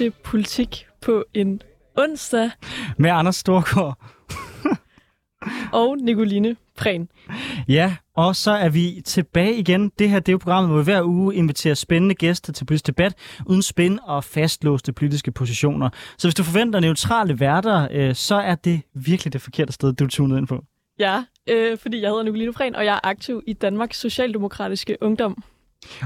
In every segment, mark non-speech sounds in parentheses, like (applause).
til Politik på en onsdag. Med Anders Storgård. (laughs) og Nicoline Prehn. Ja, og så er vi tilbage igen. Det her det er jo programmet, hvor vi hver uge inviterer spændende gæster til politisk debat, uden spænd og fastlåste politiske positioner. Så hvis du forventer neutrale værter, øh, så er det virkelig det forkerte sted, du er tunet ind på. Ja, øh, fordi jeg hedder Nicoline Prehn, og jeg er aktiv i Danmarks Socialdemokratiske Ungdom.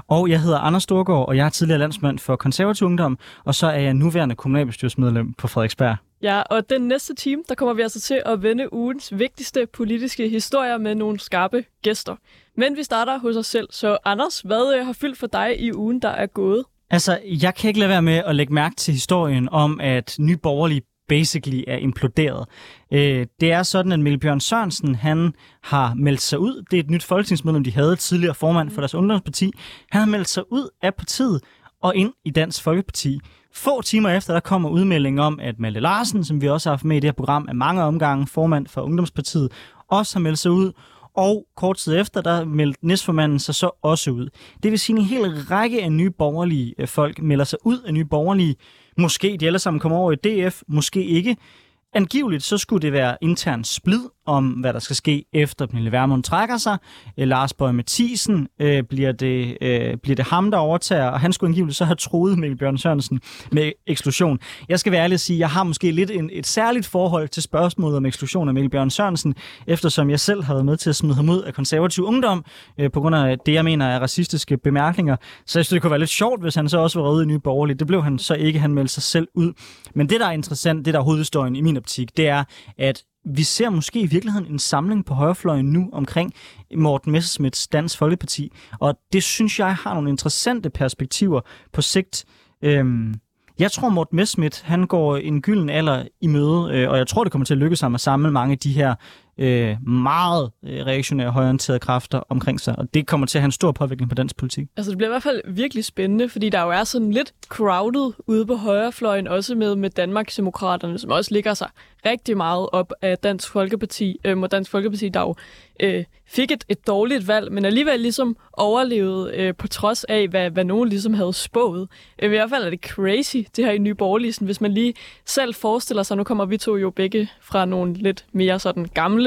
Og jeg hedder Anders Storgård, og jeg er tidligere landsmand for konservativ ungdom, og så er jeg nuværende kommunalbestyrelsesmedlem på Frederiksberg. Ja, og den næste time, der kommer vi altså til at vende ugens vigtigste politiske historier med nogle skarpe gæster. Men vi starter hos os selv, så Anders, hvad øh, har fyldt for dig i ugen, der er gået? Altså, jeg kan ikke lade være med at lægge mærke til historien om, at Nye Borgerlige basically er imploderet. Øh, det er sådan, at Mikkel Bjørn Sørensen, han har meldt sig ud. Det er et nyt folketingsmedlem, de havde tidligere formand for deres ungdomsparti. Han har meldt sig ud af partiet og ind i Dansk Folkeparti. Få timer efter, der kommer udmeldingen om, at Malte Larsen, som vi også har haft med i det her program er mange omgange, formand for Ungdomspartiet, også har meldt sig ud. Og kort tid efter, der meldte næstformanden sig så også ud. Det vil sige, at en hel række af nye borgerlige øh, folk melder sig ud af nye borgerlige. Måske de alle sammen kommer over i DF, måske ikke. Angiveligt så skulle det være intern splid om, hvad der skal ske efter Pernille Vermund trækker sig. Øh, Lars Bøge Mathisen øh, bliver, det, øh, bliver det ham, der overtager, og han skulle angiveligt så have troet Mikkel Bjørn Sørensen med eksklusion. Jeg skal være ærlig at sige, at jeg har måske lidt en, et særligt forhold til spørgsmålet om eksklusion af Mikkel Bjørn Sørensen, eftersom jeg selv har været med til at smide ham ud af konservativ ungdom, øh, på grund af det, jeg mener er racistiske bemærkninger. Så jeg synes, det kunne være lidt sjovt, hvis han så også var røde i Nye Borgerlige. Det blev han så ikke, han meldte sig selv ud. Men det, der er interessant, det der er hovedhistorien i min optik, det er, at vi ser måske i virkeligheden en samling på højrefløjen nu omkring Morten Messersmiths Dansk Folkeparti, og det synes jeg har nogle interessante perspektiver på sigt. Øhm, jeg tror, Morten Messerschmidt, han går en gylden alder i møde, øh, og jeg tror, det kommer til at lykkes ham at samle mange af de her øh, meget øh, reaktionære, højorienterede kræfter omkring sig, og det kommer til at have en stor påvirkning på dansk politik. Altså, det bliver i hvert fald virkelig spændende, fordi der jo er sådan lidt crowded ude på højrefløjen, også med, med Danmarksdemokraterne, som også ligger sig rigtig meget op af Dansk Folkeparti, øh, og Dansk Folkeparti, der jo øh, fik et, et dårligt valg, men alligevel ligesom overlevede øh, på trods af, hvad, hvad nogen ligesom havde spået. Øh, I hvert fald er det crazy, det her i Nye Borgerlige, hvis man lige selv forestiller sig, nu kommer vi to jo begge fra nogle lidt mere sådan gamle,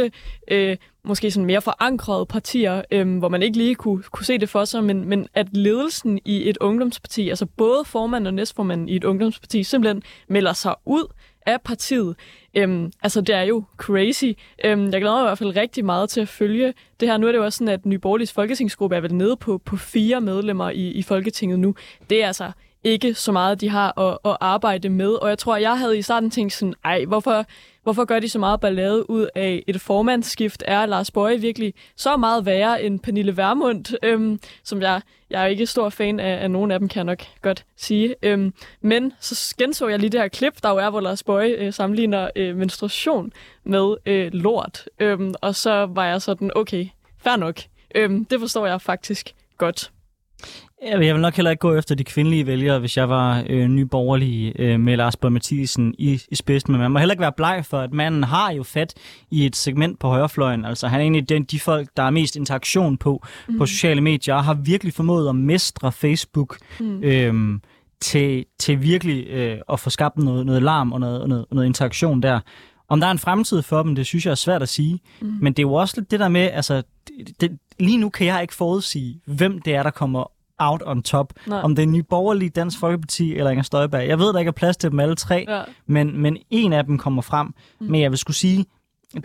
øh, måske sådan mere forankrede partier, øh, hvor man ikke lige kunne, kunne se det for sig, men, men at ledelsen i et ungdomsparti, altså både formand og næstformand i et ungdomsparti, simpelthen melder sig ud af partiet. Øhm, altså, det er jo crazy. Øhm, jeg glæder mig i hvert fald rigtig meget til at følge det her. Nu er det jo også sådan, at Nyborgerligs folketingsgruppe er vel nede på, på fire medlemmer i, i Folketinget nu. Det er altså ikke så meget, de har at, at arbejde med. Og jeg tror, jeg havde i starten tænkt sådan, ej, hvorfor, hvorfor gør de så meget ballade ud af et formandsskift? Er Lars Bøje virkelig så meget værre end Pernille Vermund, øhm, som jeg, jeg er ikke stor fan af, af nogen af dem, kan jeg nok godt sige. Øhm, men så genså jeg lige det her klip, der jo er, hvor Lars Bøje øh, sammenligner øh, menstruation med øh, lort. Øhm, og så var jeg sådan, okay, fair nok. Øhm, det forstår jeg faktisk godt. Jeg vil nok heller ikke gå efter de kvindelige vælgere, hvis jeg var øh, nyborgerlig øh, med Lars Borg Mathisen i, i spidsen. Men man må heller ikke være bleg for, at manden har jo fat i et segment på højrefløjen. Altså han er egentlig den, de folk, der er mest interaktion på mm. på sociale medier, og har virkelig formået at mestre Facebook mm. øh, til, til virkelig øh, at få skabt noget, noget larm og noget, noget, noget interaktion der. Om der er en fremtid for dem, det synes jeg er svært at sige. Mm. Men det er jo også lidt det der med, altså, det, lige nu kan jeg ikke forudsige, hvem det er, der kommer out on top. Nej. Om det er Nye Borgerlige, Dansk Folkeparti eller Inger Støjberg. Jeg ved, der ikke er plads til dem alle tre, ja. men, men en af dem kommer frem. Mm. Men jeg vil skulle sige,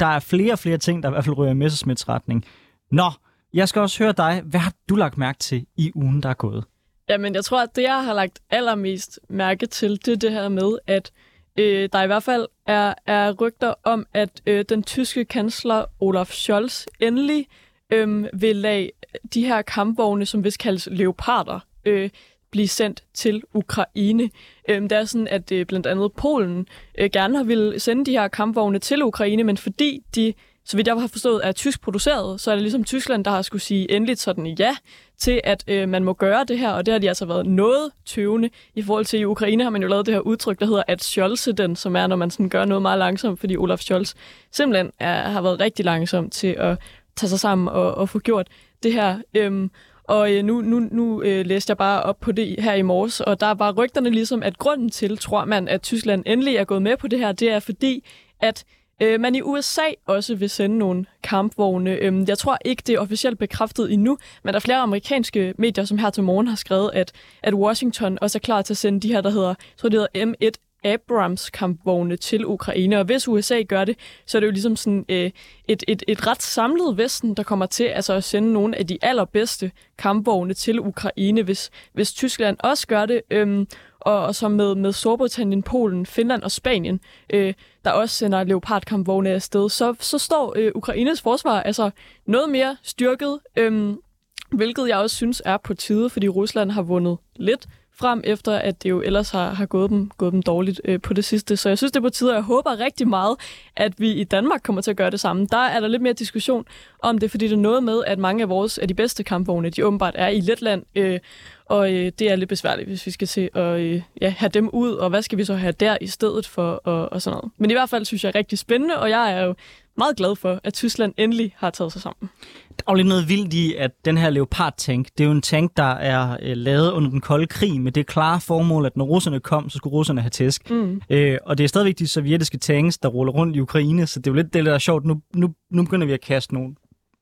der er flere og flere ting, der i hvert fald ryger i Messersmiths retning. Nå, jeg skal også høre dig. Hvad har du lagt mærke til i ugen, der er gået? Jamen, jeg tror, at det, jeg har lagt allermest mærke til, det er det her med, at øh, der i hvert fald er, er rygter om, at øh, den tyske kansler Olaf Scholz endelig øhm, vil lade de her kampvogne, som vist kaldes leoparder, øh, blive sendt til Ukraine. Øhm, det er sådan, at øh, blandt andet Polen øh, gerne har ville sende de her kampvogne til Ukraine, men fordi de, så vidt jeg har forstået, er tysk produceret, så er det ligesom Tyskland, der har skulle sige endeligt sådan ja til, at øh, man må gøre det her, og det har de altså været noget tøvende i forhold til i Ukraine har man jo lavet det her udtryk, der hedder at Scholze den, som er, når man sådan gør noget meget langsomt, fordi Olaf Scholz simpelthen er, har været rigtig langsom til at tage sig sammen og, og få gjort det her. Øhm, Og øh, nu, nu, nu øh, læste jeg bare op på det her i morges, og der var rygterne ligesom, at grunden til, tror man, at Tyskland endelig er gået med på det her, det er fordi, at øh, man i USA også vil sende nogle kampvogne. Øhm, jeg tror ikke, det er officielt bekræftet endnu, men der er flere amerikanske medier, som her til morgen har skrevet, at, at Washington også er klar til at sende de her, der hedder, jeg tror det hedder Abrams kampvogne til Ukraine. Og hvis USA gør det, så er det jo ligesom sådan øh, et, et, et ret samlet Vesten, der kommer til altså at sende nogle af de allerbedste kampvogne til Ukraine, hvis, hvis Tyskland også gør det. Øhm, og, og så med, med Storbritannien, Polen, Finland og Spanien, øh, der også sender Leopard-kampvogne afsted, så, så står øh, Ukraines forsvar altså noget mere styrket, øh, hvilket jeg også synes er på tide, fordi Rusland har vundet lidt frem efter, at det jo ellers har, har gået, dem, gået dem dårligt øh, på det sidste. Så jeg synes, det er på tide, og jeg håber rigtig meget, at vi i Danmark kommer til at gøre det samme. Der er der lidt mere diskussion om det, fordi det er noget med, at mange af vores af de bedste kampvogne, de åbenbart er i Letland, øh, og øh, det er lidt besværligt, hvis vi skal se at øh, ja, have dem ud, og hvad skal vi så have der i stedet for, og, og sådan noget. Men i hvert fald synes jeg er rigtig spændende, og jeg er jo meget glad for, at Tyskland endelig har taget sig sammen. Der er jo lidt noget vildt i, at den her Leopard-tank, det er jo en tank, der er øh, lavet under den kolde krig, med det klare formål, at når russerne kom, så skulle russerne have tæsk. Mm. Øh, og det er stadigvæk de sovjetiske tanks, der ruller rundt i Ukraine, så det er jo lidt det, der er sjovt. Nu, nu, nu begynder vi at kaste nogle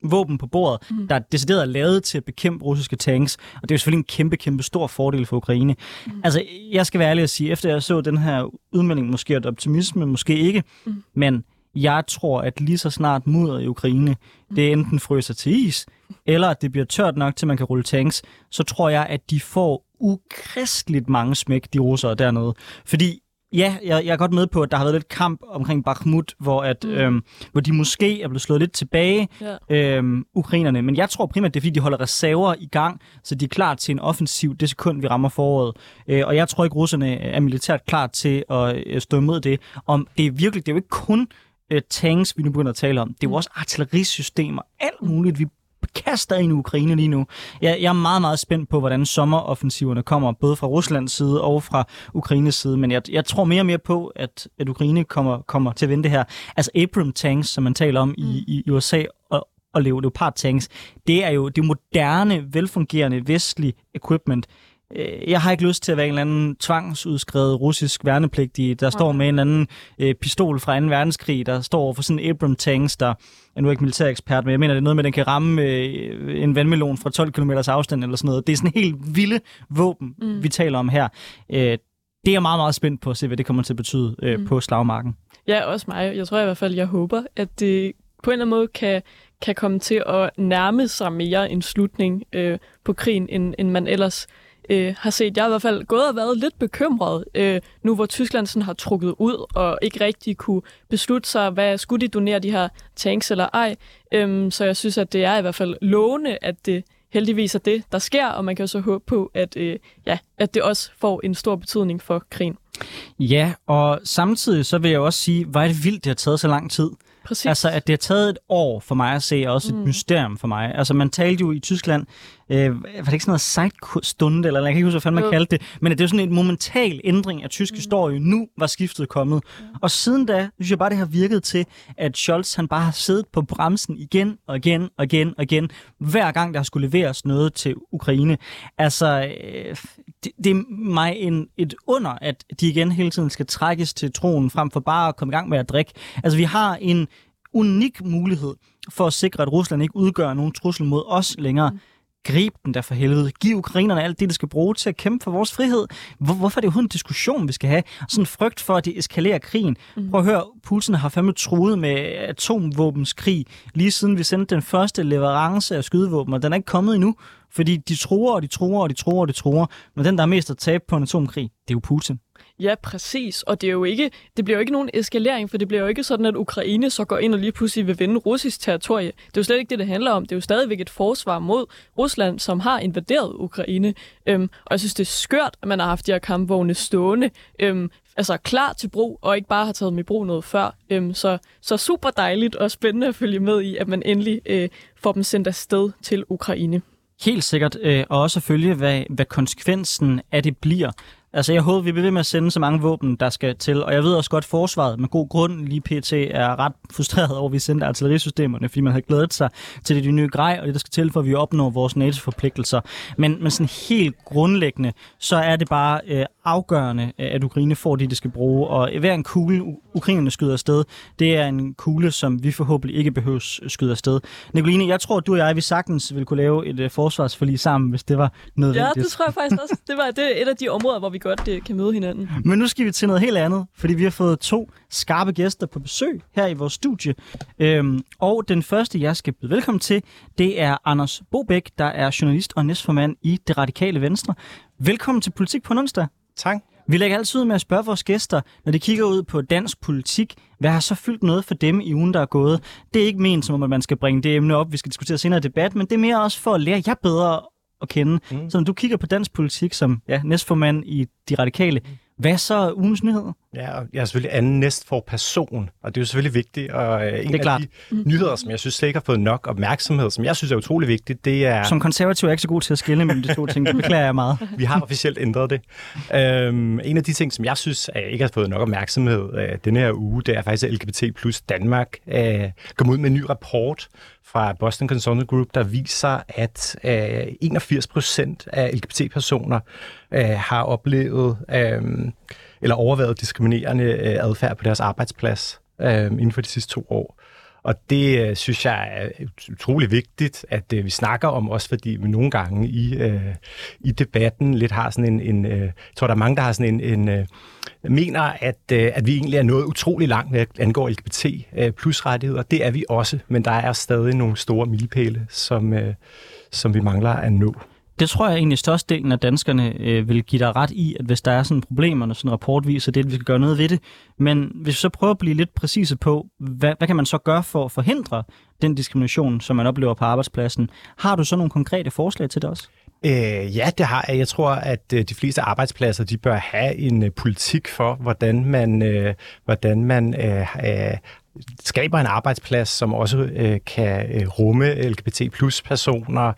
våben på bordet, mm. der er decideret lavet til at bekæmpe russiske tanks, og det er jo selvfølgelig en kæmpe, kæmpe stor fordel for Ukraine. Mm. Altså, jeg skal være ærlig at sige, efter jeg så den her udmelding, måske et optimisme, måske ikke, mm. men jeg tror, at lige så snart mudder i Ukraine, det enten fryser til is, eller at det bliver tørt nok, til man kan rulle tanks, så tror jeg, at de får ukristeligt mange smæk, de russere dernede. Fordi Ja, jeg, jeg er godt med på, at der har været lidt kamp omkring Bakhmut, hvor, at, mm. øhm, hvor de måske er blevet slået lidt tilbage, ja. øhm, ukrainerne. Men jeg tror primært, det er, fordi de holder reserver i gang, så de er klar til en offensiv det sekund, vi rammer foråret. Øh, og jeg tror ikke, russerne er militært klar til at øh, stå imod det. Om det er virkelig, det er jo ikke kun øh, tanks, vi nu begynder at tale om. Det er jo mm. også artillerisystemer, alt muligt, vi kaster ind i Ukraine lige nu. Jeg, jeg er meget, meget spændt på, hvordan sommeroffensiverne kommer, både fra Ruslands side og fra Ukraines side, men jeg, jeg tror mere og mere på, at, at Ukraine kommer, kommer til at vinde det her. Altså Abram tanks, som man taler om i, mm. i USA, og, og Leopard tanks, det er jo det moderne, velfungerende vestlige equipment, jeg har ikke lyst til at være en eller anden tvangsudskrevet russisk værnepligtig, der står med en anden øh, pistol fra 2. verdenskrig, der står for sådan en Abram tanks, der er nu ikke militær ekspert, men jeg mener, det er noget med, at den kan ramme øh, en vandmelon fra 12 km afstand eller sådan noget. Det er sådan helt vilde våben, mm. vi taler om her. Øh, det er meget, meget spændt på at se, hvad det kommer til at betyde øh, mm. på slagmarken. Ja, også mig. Jeg tror i hvert fald, jeg håber, at det på en eller anden måde kan, kan komme til at nærme sig mere en slutning øh, på krigen, end, end man ellers øh, har set. Jeg har i hvert fald gået og været lidt bekymret, øh, nu hvor Tyskland sådan har trukket ud og ikke rigtig kunne beslutte sig, hvad skulle de donere de her tanks eller ej. Øh, så jeg synes, at det er i hvert fald lovende, at det heldigvis er det, der sker, og man kan jo så håbe på, at, øh, ja, at det også får en stor betydning for krigen. Ja, og samtidig så vil jeg også sige, hvor er det vildt, det har taget så lang tid. Præcis. Altså, at det har taget et år for mig at se, og også mm. et mysterium for mig. Altså, man talte jo i Tyskland, øh, var det ikke sådan noget sejtstund, eller jeg kan ikke huske, hvad fanden man mm. kaldte det, men det er jo sådan en momental ændring af tysk mm. historie. Nu var skiftet kommet. Mm. Og siden da, synes jeg bare, det har virket til, at Scholz, han bare har siddet på bremsen igen og igen og igen og igen, hver gang der skulle leveres noget til Ukraine. Altså, øh, det, det er mig en, et under, at de igen hele tiden skal trækkes til tronen, frem for bare at komme i gang med at drikke. Altså, vi har en unik mulighed for at sikre, at Rusland ikke udgør nogen trussel mod os længere. Mm. Grib den der for helvede. Giv ukrainerne alt det, de skal bruge til at kæmpe for vores frihed. Hvor, hvorfor er det jo en diskussion, vi skal have? Sådan en frygt for, at det eskalerer krigen. Mm. Prøv at høre, Putin har fandme truet med atomvåbenskrig, lige siden vi sendte den første leverance af skydevåben, og den er ikke kommet endnu. Fordi de tror, og de tror, og de tror, og de tror. Men den, der er mest at tabe på en atomkrig, det er jo Putin. Ja, præcis. Og det, er jo ikke, det bliver jo ikke nogen eskalering, for det bliver jo ikke sådan, at Ukraine så går ind og lige pludselig vil vinde russisk territorie. Det er jo slet ikke det, det handler om. Det er jo stadigvæk et forsvar mod Rusland, som har invaderet Ukraine. Øhm, og jeg synes, det er skørt, at man har haft de her kampvogne stående, øhm, altså klar til brug, og ikke bare har taget dem i brug noget før. Øhm, så, så super dejligt og spændende at følge med i, at man endelig øh, får dem sendt afsted til Ukraine. Helt sikkert, øh, og også følge, hvad, hvad konsekvensen af det bliver. Altså, jeg håber, vi bliver ved med at sende så mange våben, der skal til. Og jeg ved også godt, at forsvaret med god grund lige pt. er ret frustreret over, at vi sendte artillerisystemerne, fordi man havde glædet sig til det de nye grej, og det, der skal til, for at vi opnår vores NATO-forpligtelser. Men, men sådan helt grundlæggende, så er det bare øh, afgørende, at Ukraine får det, de skal bruge. Og hver en kugle, ukrainerne skyder afsted, det er en kugle, som vi forhåbentlig ikke behøver skyde afsted. Nicoline, jeg tror, du og jeg, vi sagtens ville kunne lave et øh, forsvarsforlig sammen, hvis det var nødvendigt. Ja, det tror jeg faktisk også. Det var det er et af de områder, hvor vi godt øh, kan møde hinanden. Men nu skal vi til noget helt andet, fordi vi har fået to skarpe gæster på besøg her i vores studie. Øhm, og den første, jeg skal byde velkommen til, det er Anders Bobæk, der er journalist og næstformand i Det Radikale Venstre. Velkommen til Politik på onsdag. Tak. Vi lægger altid med at spørge vores gæster, når de kigger ud på dansk politik, hvad har så fyldt noget for dem i ugen, der er gået? Det er ikke ment som om, at man skal bringe det emne op, vi skal diskutere senere i debat, men det er mere også for at lære jer bedre at kende. Mm. Så når du kigger på dansk politik som ja, næstformand i De Radikale, hvad så ugens nyheder? Ja, og jeg er selvfølgelig anden næst for person, og det er jo selvfølgelig vigtigt. Og øh, en det er af klart. de nyheder, som jeg synes slet ikke har fået nok opmærksomhed, som jeg synes er utrolig vigtigt, det er... Som konservativ er jeg ikke så god til at skille mellem de to ting. Det beklager jeg meget. (laughs) Vi har officielt ændret det. Øhm, en af de ting, som jeg synes er, ikke har fået nok opmærksomhed øh, denne her uge, det er faktisk, at LGBT plus Danmark øh, kom ud med en ny rapport fra Boston Consulting Group, der viser, at øh, 81 procent af LGBT-personer øh, har oplevet øh, eller overvejet diskriminerende øh, adfærd på deres arbejdsplads øh, inden for de sidste to år. Og det øh, synes jeg er utrolig vigtigt, at øh, vi snakker om, også fordi vi nogle gange i, øh, i debatten lidt har sådan en, en øh, jeg tror, der er mange, der har sådan en, en øh, mener, at, øh, at vi egentlig er nået utrolig langt, hvad angår LGBT øh, plus rettigheder. Det er vi også, men der er stadig nogle store milepæle, som, øh, som vi mangler at nå. Det tror jeg egentlig størstedelen af danskerne øh, vil give dig ret i, at hvis der er sådan problemer, når sådan en rapport viser det, at vi skal gøre noget ved det. Men hvis vi så prøver at blive lidt præcise på, hvad, hvad kan man så gøre for at forhindre den diskrimination, som man oplever på arbejdspladsen? Har du så nogle konkrete forslag til det også? Øh, ja, det har jeg. Jeg tror, at øh, de fleste arbejdspladser de bør have en øh, politik for, hvordan man, øh, hvordan man øh, øh, skaber en arbejdsplads, som også øh, kan øh, rumme LGBT plus personer, øh,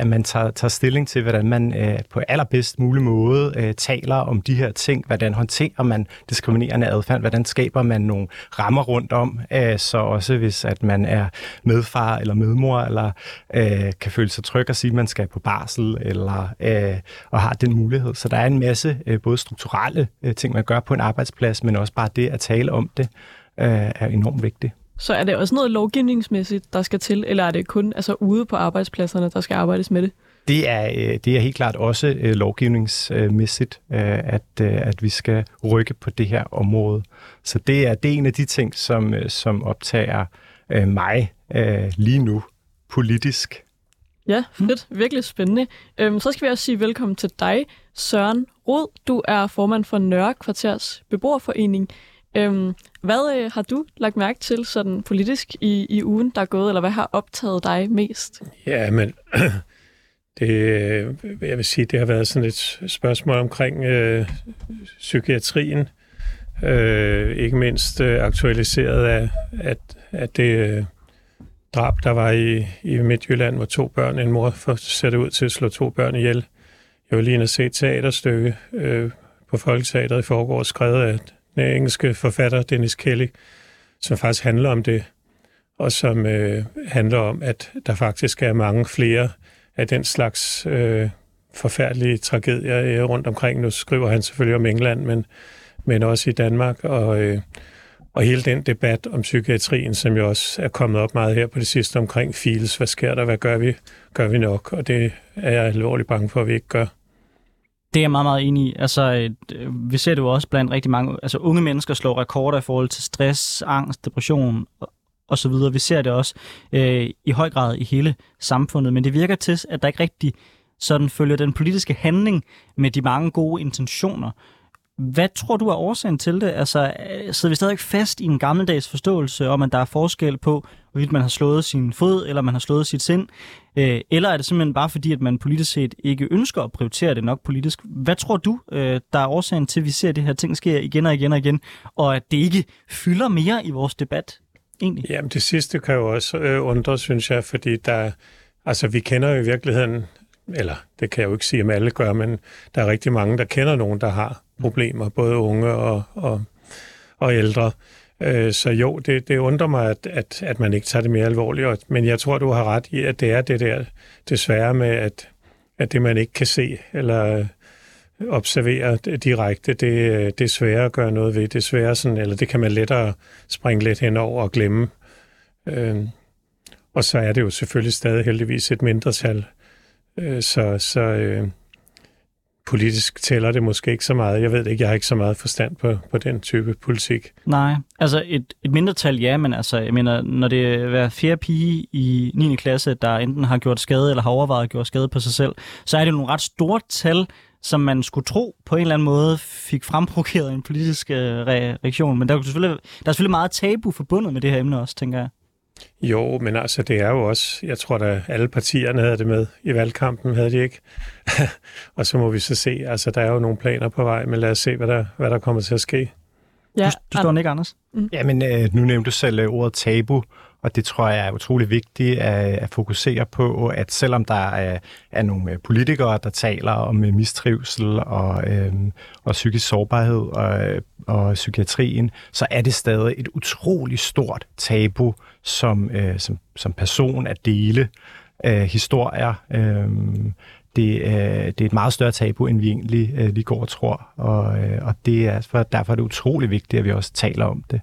at man tager, tager stilling til, hvordan man øh, på allerbedst mulig måde øh, taler om de her ting, hvordan håndterer man diskriminerende adfærd, hvordan skaber man nogle rammer rundt om, øh, så også hvis at man er medfar eller medmor, eller øh, kan føle sig tryg og sige, at man skal på barsel, eller øh, og har den mulighed. Så der er en masse øh, både strukturelle øh, ting, man gør på en arbejdsplads, men også bare det at tale om det, øh, er enormt vigtigt. Så er det også noget lovgivningsmæssigt, der skal til, eller er det kun altså, ude på arbejdspladserne, der skal arbejdes med det? Det er, øh, det er helt klart også øh, lovgivningsmæssigt, øh, at, at vi skal rykke på det her område. Så det er, det er en af de ting, som, som optager mig lige nu politisk. Ja, fedt. Virkelig spændende. Øhm, så skal vi også sige velkommen til dig, Søren Rod. Du er formand for Nørre Kvarters Beboerforening. Øhm, hvad øh, har du lagt mærke til sådan politisk i, i ugen, der er gået, eller hvad har optaget dig mest? Ja, men (clears throat) det, øh, jeg vil sige, det har været sådan et spørgsmål omkring øh, psykiatrien, øh, ikke mindst øh, aktualiseret af, at, at det øh, drab, der var i, i Midtjylland, hvor to børn, en mor for, ud til at slå to børn ihjel. Jeg vil lige have set teaterstykke øh, på Folketeateret i forgårs, skrevet af engelske forfatter Dennis Kelly, som faktisk handler om det, og som øh, handler om, at der faktisk er mange flere af den slags øh, forfærdelige tragedier øh, rundt omkring. Nu skriver han selvfølgelig om England, men, men også i Danmark, og, øh, og hele den debat om psykiatrien, som jo også er kommet op meget her på det sidste omkring files. Hvad sker der? Hvad gør vi? Gør vi nok? Og det er jeg alvorligt bange for, at vi ikke gør. Det er jeg meget, meget enig i. Altså, øh, vi ser det jo også blandt rigtig mange... Altså, unge mennesker slår rekorder i forhold til stress, angst, depression og så videre. Vi ser det også øh, i høj grad i hele samfundet, men det virker til, at der ikke rigtig sådan følger den politiske handling med de mange gode intentioner. Hvad tror du er årsagen til det? Altså, øh, sidder vi stadig fast i en gammeldags forståelse om, at der er forskel på, hvorvidt man har slået sin fod, eller man har slået sit sind? Øh, eller er det simpelthen bare fordi, at man politisk set ikke ønsker at prioritere det nok politisk? Hvad tror du, øh, der er årsagen til, at vi ser, at det her ting sker igen og igen og igen, og at det ikke fylder mere i vores debat? Egentlig? Jamen, det sidste kan jo også øh, undre, synes jeg, fordi der, altså, vi kender jo i virkeligheden eller det kan jeg jo ikke sige, om alle gør, men der er rigtig mange, der kender nogen, der har Mm. problemer, både unge og, og, og ældre. Øh, så jo, det, det undrer mig, at, at, at man ikke tager det mere alvorligt. Men jeg tror, du har ret i, at det er det der desværre med, at, at det man ikke kan se eller øh, observere direkte, det, øh, det er svært at gøre noget ved. Det er svært sådan, eller det kan man lettere springe lidt henover og glemme. Og så er det jo selvfølgelig stadig heldigvis et mindretal. Så så øh, politisk tæller det måske ikke så meget. Jeg ved ikke, jeg har ikke så meget forstand på, på den type politik. Nej, altså et, et mindretal, ja, men altså, jeg mener, når det er hver fjerde pige i 9. klasse, der enten har gjort skade eller har overvejet at gøre skade på sig selv, så er det nogle ret store tal, som man skulle tro på en eller anden måde fik fremprovokeret en politisk øh, reaktion. Men der er, selvfølgelig, der er selvfølgelig meget tabu forbundet med det her emne også, tænker jeg. Jo, men altså det er jo også, jeg tror da alle partierne havde det med i valgkampen, havde de ikke? (laughs) og så må vi så se, altså der er jo nogle planer på vej, men lad os se, hvad der, hvad der kommer til at ske. Ja, du, du står ikke, Anders? Mm. Jamen, øh, nu nævnte du selv øh, ordet tabu, og det tror jeg er utrolig vigtigt at, at fokusere på, at selvom der er, er nogle øh, politikere, der taler om øh, mistrivsel og, øh, og psykisk sårbarhed og, og psykiatrien, så er det stadig et utrolig stort tabu som, øh, som, som person at dele øh, historier. Øh, det, øh, det er et meget større tabu, end vi egentlig øh, lige går og tror, og, øh, og det er, derfor er det utrolig vigtigt, at vi også taler om det.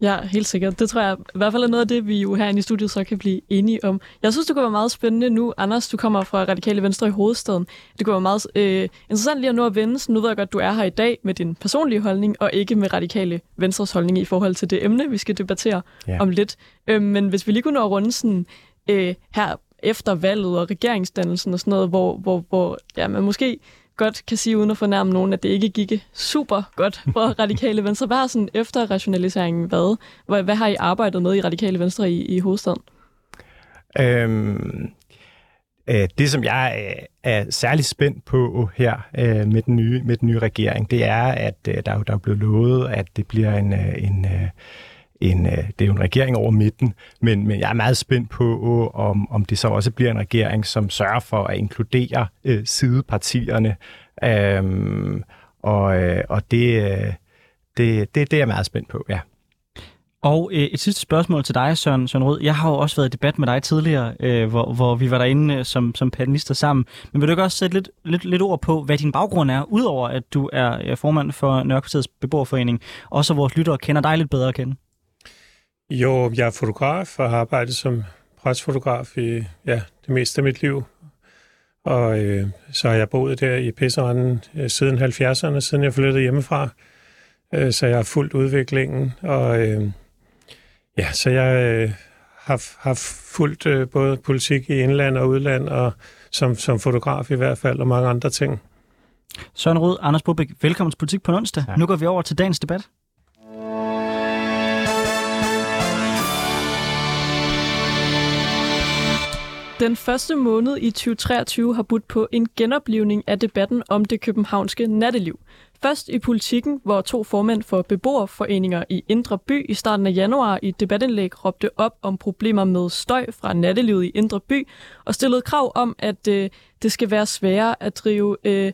Ja, helt sikkert. Det tror jeg i hvert fald er noget af det, vi jo herinde i studiet så kan blive enige om. Jeg synes, det kunne være meget spændende nu. Anders, du kommer fra Radikale Venstre i hovedstaden. Det kunne være meget øh, interessant lige at nå at vende. Så nu ved jeg godt, du er her i dag med din personlige holdning, og ikke med Radikale Venstres holdning i forhold til det emne, vi skal debattere ja. om lidt. Øh, men hvis vi lige kunne nå at runde sådan, øh, her efter valget og regeringsdannelsen og sådan noget, hvor, hvor, hvor ja, man måske godt kan sige, uden at fornærme nogen, at det ikke gik super godt for (laughs) Radikale Venstre. Hvad har sådan efter rationaliseringen været? Hvad, hvad har I arbejdet med i Radikale Venstre i, i hovedstaden? Øhm, øh, det, som jeg øh, er særlig spændt på her øh, med, den nye, med den nye regering, det er, at øh, der, der er blevet lovet, at det bliver en, øh, en øh, en, øh, det er jo en regering over midten, men, men jeg er meget spændt på, om, om det så også bliver en regering, som sørger for at inkludere øh, sidepartierne. Øhm, og øh, og det, øh, det, det, det er jeg meget spændt på, ja. Og øh, et sidste spørgsmål til dig, Søren, Søren Rød. Jeg har jo også været i debat med dig tidligere, øh, hvor, hvor vi var derinde øh, som, som panelister sammen. Men vil du ikke også sætte lidt, lidt, lidt ord på, hvad din baggrund er, udover at du er formand for Nørrekvarterets beboerforening, og så vores lyttere kender dig lidt bedre at kende? Jo, jeg er fotograf og har arbejdet som presfotograf i ja, det meste af mit liv. Og øh, så har jeg boet der i Pisseranden øh, siden 70'erne, siden jeg flyttede hjemmefra. Øh, så jeg har fulgt udviklingen, og øh, ja, så jeg øh, har, har fulgt øh, både politik i indland og udland, og som, som fotograf i hvert fald, og mange andre ting. Søren Rød, Anders Bobæk, velkommen til Politik på onsdag. Tak. Nu går vi over til dagens debat. Den første måned i 2023 har budt på en genoplivning af debatten om det københavnske natteliv. Først i politikken, hvor to formænd for beboerforeninger i Indre By i starten af januar i et debatindlæg råbte op om problemer med støj fra nattelivet i Indre By og stillede krav om, at øh, det skal være sværere at drive øh,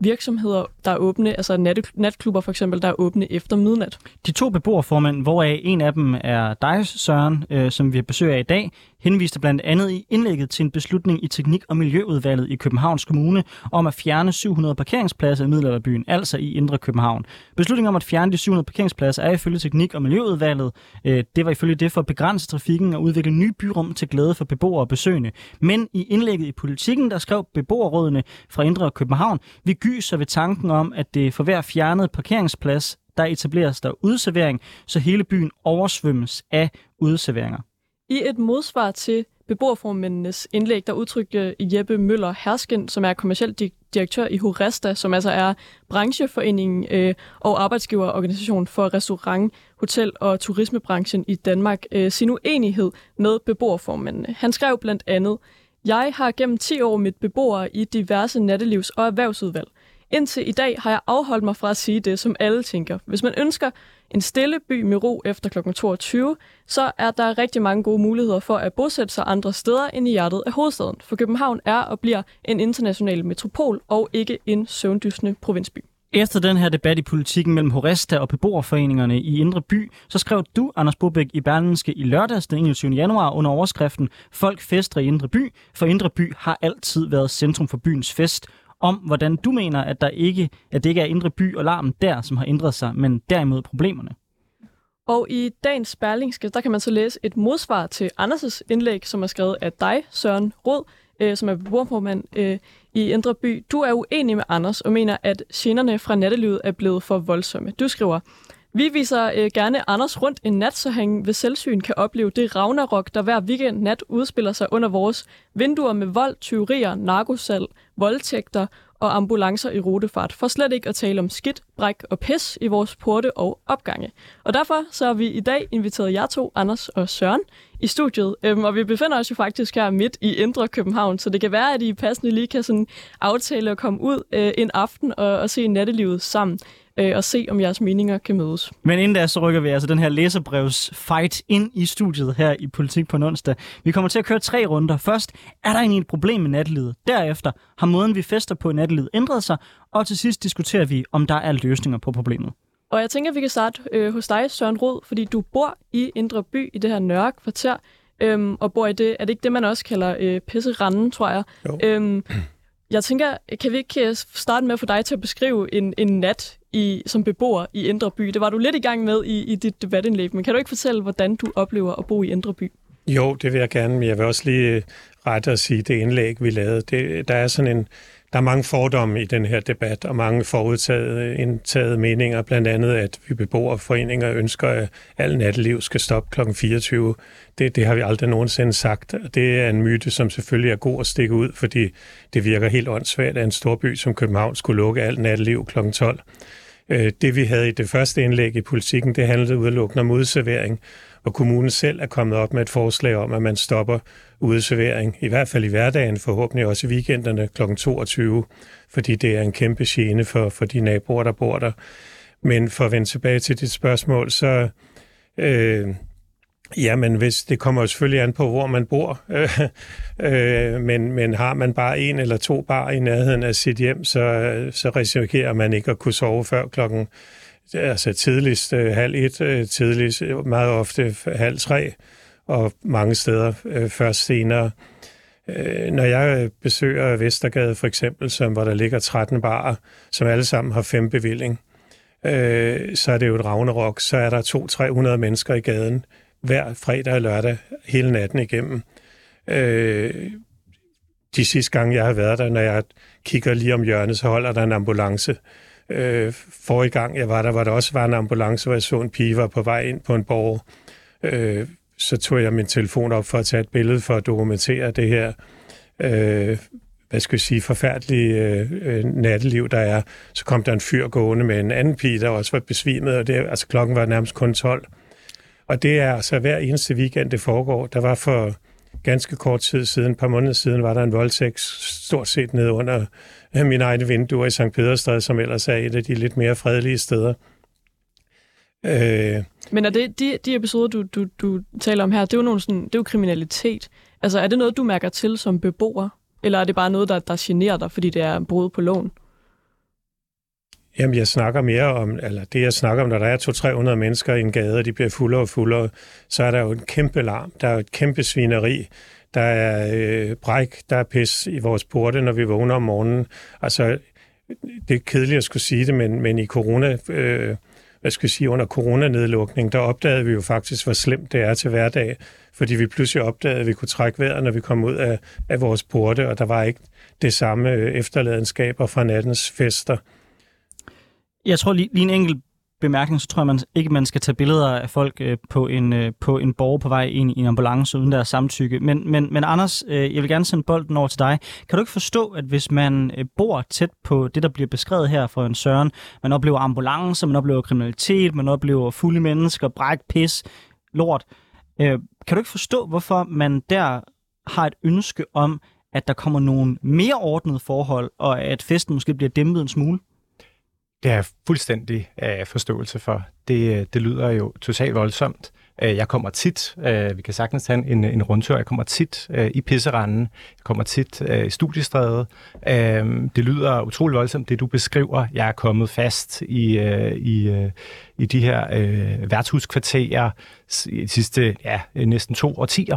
virksomheder, der er åbne, altså nat- natklubber for eksempel, der er åbne efter midnat. De to beboerformænd, hvoraf en af dem er dig, Søren, øh, som vi besøger i dag, henviste blandt andet i indlægget til en beslutning i Teknik- og Miljøudvalget i Københavns Kommune om at fjerne 700 parkeringspladser i Middelalderbyen, altså i Indre København. Beslutningen om at fjerne de 700 parkeringspladser er ifølge Teknik- og Miljøudvalget. Øh, det var ifølge det for at begrænse trafikken og udvikle nye byrum til glæde for beboere og besøgende. Men i indlægget i politikken, der skrev beboerrådene fra Indre København, vi gyser ved tanken om, at det for hver fjernet parkeringsplads, der etableres der udservering, så hele byen oversvømmes af udserveringer. I et modsvar til beboerformændenes indlæg, der udtrykte Jeppe Møller Hersken, som er kommersiel direktør i Horesta, som altså er brancheforeningen øh, og arbejdsgiverorganisation for restaurant, hotel og turismebranchen i Danmark, øh, sin uenighed med beboerformændene. Han skrev blandt andet, jeg har gennem 10 år mit beboere i diverse nattelivs- og erhvervsudvalg. Indtil i dag har jeg afholdt mig fra at sige det, som alle tænker. Hvis man ønsker en stille by med ro efter kl. 22, så er der rigtig mange gode muligheder for at bosætte sig andre steder end i hjertet af hovedstaden. For København er og bliver en international metropol og ikke en søvndysende provinsby. Efter den her debat i politikken mellem Horesta og beboerforeningerne i Indre By, så skrev du, Anders Bobæk, i Berlinske i lørdags den 21. januar under overskriften Folk fester i Indre By, for Indre By har altid været centrum for byens fest, om hvordan du mener, at, der ikke, at det ikke er Indre By og larmen der, som har ændret sig, men derimod problemerne. Og i dagens Berlingske, der kan man så læse et modsvar til Anders' indlæg, som er skrevet af dig, Søren Rod, øh, som er beboerformand øh, i Indre By. Du er uenig med Anders og mener, at generne fra nattelivet er blevet for voldsomme. Du skriver, vi viser øh, gerne Anders rundt en nat, så han ved selvsyn kan opleve det Ragnarok, der hver weekend nat udspiller sig under vores vinduer med vold, tyverier, narkosal, voldtægter og ambulancer i rutefart, for slet ikke at tale om skidt, bræk og pis i vores porte og opgange. Og derfor så har vi i dag inviteret jer to, Anders og Søren, i studiet, øhm, og vi befinder os jo faktisk her midt i Indre København, så det kan være, at I passende lige kan sådan aftale at komme ud øh, en aften og, og se nattelivet sammen øh, og se, om jeres meninger kan mødes. Men inden da, så rykker vi altså den her læserbrevs fight ind i studiet her i Politik på en onsdag. Vi kommer til at køre tre runder. Først, er der egentlig et problem med nattelivet? Derefter har måden, vi fester på i nattelivet ændret sig? Og til sidst diskuterer vi, om der er løsninger på problemet. Og jeg tænker, at vi kan starte øh, hos dig, Søren Rod, fordi du bor i Indre By, i det her Nørre kvarter, øhm, og bor i det, er det ikke det, man også kalder øh, pisseranden, tror jeg? Jo. Øhm, jeg tænker, kan vi ikke øh, starte med at få dig til at beskrive en, en nat i, som beboer i Indre By? Det var du lidt i gang med i, i dit debatindlæg, men kan du ikke fortælle, hvordan du oplever at bo i Indre By? Jo, det vil jeg gerne, men jeg vil også lige rette at sige, det indlæg, vi lavede, det, der er sådan en, der er mange fordomme i den her debat, og mange forudtaget indtaget meninger, blandt andet, at vi beboerforeninger ønsker, at al natteliv skal stoppe kl. 24. Det, det har vi aldrig nogensinde sagt, og det er en myte, som selvfølgelig er god at stikke ud, fordi det virker helt åndssvagt, at en storby som København skulle lukke al natteliv kl. 12. Øh, det vi havde i det første indlæg i politikken, det handlede udelukkende om udservering, og kommunen selv er kommet op med et forslag om, at man stopper udeservering, i hvert fald i hverdagen, forhåbentlig også i weekenderne kl. 22, fordi det er en kæmpe gene for, for de naboer, der bor der. Men for at vende tilbage til dit spørgsmål, så... Øh, Jamen, hvis, det kommer jo selvfølgelig an på, hvor man bor, (laughs) øh, men, men har man bare en eller to bar i nærheden af sit hjem, så, så risikerer man ikke at kunne sove før klokken altså tidligst øh, halv et, øh, tidligst øh, meget ofte halv tre, og mange steder øh, først senere. Øh, når jeg besøger Vestergade for eksempel, som, hvor der ligger 13 barer, som alle sammen har fem bevilling, øh, så er det jo et ragnarok. Så er der 200-300 mennesker i gaden hver fredag og lørdag hele natten igennem. Øh, de sidste gange, jeg har været der, når jeg kigger lige om hjørnet, så holder der en ambulance. Øh, forrige gang, jeg var der, var der også var en ambulance, hvor jeg så en pige var på vej ind på en borg. Øh, så tog jeg min telefon op for at tage et billede for at dokumentere det her, øh, hvad skal jeg sige, forfærdelige øh, øh, natteliv, der er. Så kom der en fyr gående med en anden pige, der også var besvimet, og det, altså klokken var nærmest kun 12. Og det er altså hver eneste weekend, det foregår. Der var for ganske kort tid siden, et par måneder siden, var der en voldtægt stort set nede under min mine egne vinduer i St. Pederstræde, som ellers er et af de lidt mere fredelige steder. Øh, Men er det de, de episoder, du, du, du taler om her, det er jo, nogle sådan, det er jo kriminalitet. Altså er det noget, du mærker til som beboer? Eller er det bare noget, der, der generer dig, fordi det er brud på loven? Jamen, jeg snakker mere om, eller det jeg snakker om, når der er 200-300 mennesker i en gade, og de bliver fuldere og fuldere, så er der jo en kæmpe larm, der er jo et kæmpe svineri, der er øh, bræk, der er pis i vores porte, når vi vågner om morgenen. Altså, det er kedeligt at skulle sige det, men, men i corona, øh, hvad skal jeg sige, under coronanedlukning, der opdagede vi jo faktisk, hvor slemt det er til hverdag, fordi vi pludselig opdagede, at vi kunne trække vejret, når vi kom ud af, af vores porte, og der var ikke det samme øh, efterladenskaber fra nattens fester. Jeg tror lige, lige en enkelt bemærkning, så tror jeg man ikke, man skal tage billeder af folk øh, på en øh, på en borger på vej ind i en ambulance uden deres samtykke. Men, men, men Anders, øh, jeg vil gerne sende bolden over til dig. Kan du ikke forstå, at hvis man øh, bor tæt på det, der bliver beskrevet her fra en Søren, man oplever ambulancer, man oplever kriminalitet, man oplever fulde mennesker, bræk, pis, lort. Øh, kan du ikke forstå, hvorfor man der har et ønske om, at der kommer nogle mere ordnede forhold, og at festen måske bliver dæmpet en smule? Det har jeg fuldstændig uh, forståelse for. Det, øh, det lyder jo totalt voldsomt. Uh, jeg kommer tit, uh, vi kan sagtens tage en, en rundtur, jeg kommer tit uh, i pisseranden, jeg kommer tit uh, i studiestrædet. Uh, det lyder utrolig voldsomt, det du beskriver. Jeg er kommet fast i, uh, i, uh, i de her uh, værtshuskvarterer de sidste ja, næsten to årtier.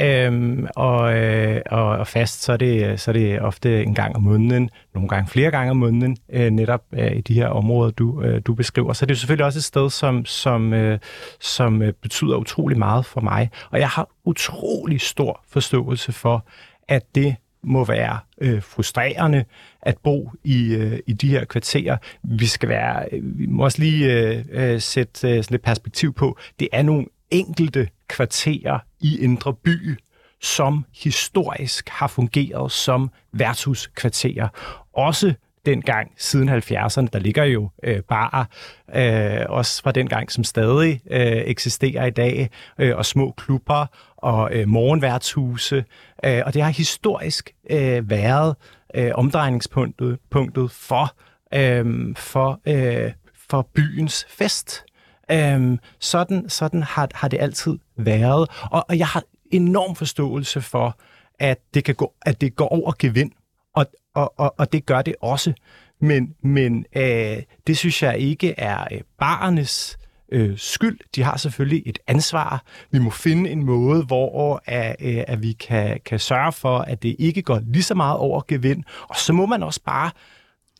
Øhm, og, øh, og, og fast, så er, det, så er det ofte en gang om måneden, nogle gange flere gange om måneden, øh, netop øh, i de her områder, du, øh, du beskriver. Så det er jo selvfølgelig også et sted, som, som, øh, som øh, betyder utrolig meget for mig. Og jeg har utrolig stor forståelse for, at det må være øh, frustrerende at bo i, øh, i de her kvarterer. Vi skal være, øh, vi må også lige øh, øh sætte øh, lidt perspektiv på, det er nogle enkelte kvarterer i Indre By, som historisk har fungeret som værtshuskvarterer. Også dengang siden 70'erne. Der ligger jo øh, bare øh, også fra den gang, som stadig øh, eksisterer i dag, øh, og små klubber og øh, morgenværtshuse. Øh, og det har historisk øh, været øh, omdrejningspunktet punktet for, øh, for, øh, for byens fest. Øhm, sådan sådan har, har det altid været. Og, og jeg har enorm forståelse for, at det, kan gå, at det går over gevind, og, og, og, og det gør det også. Men, men øh, det synes jeg ikke er øh, barnes øh, skyld. De har selvfølgelig et ansvar. Vi må finde en måde, hvor at, øh, at vi kan, kan sørge for, at det ikke går lige så meget over gevind. Og så må man også bare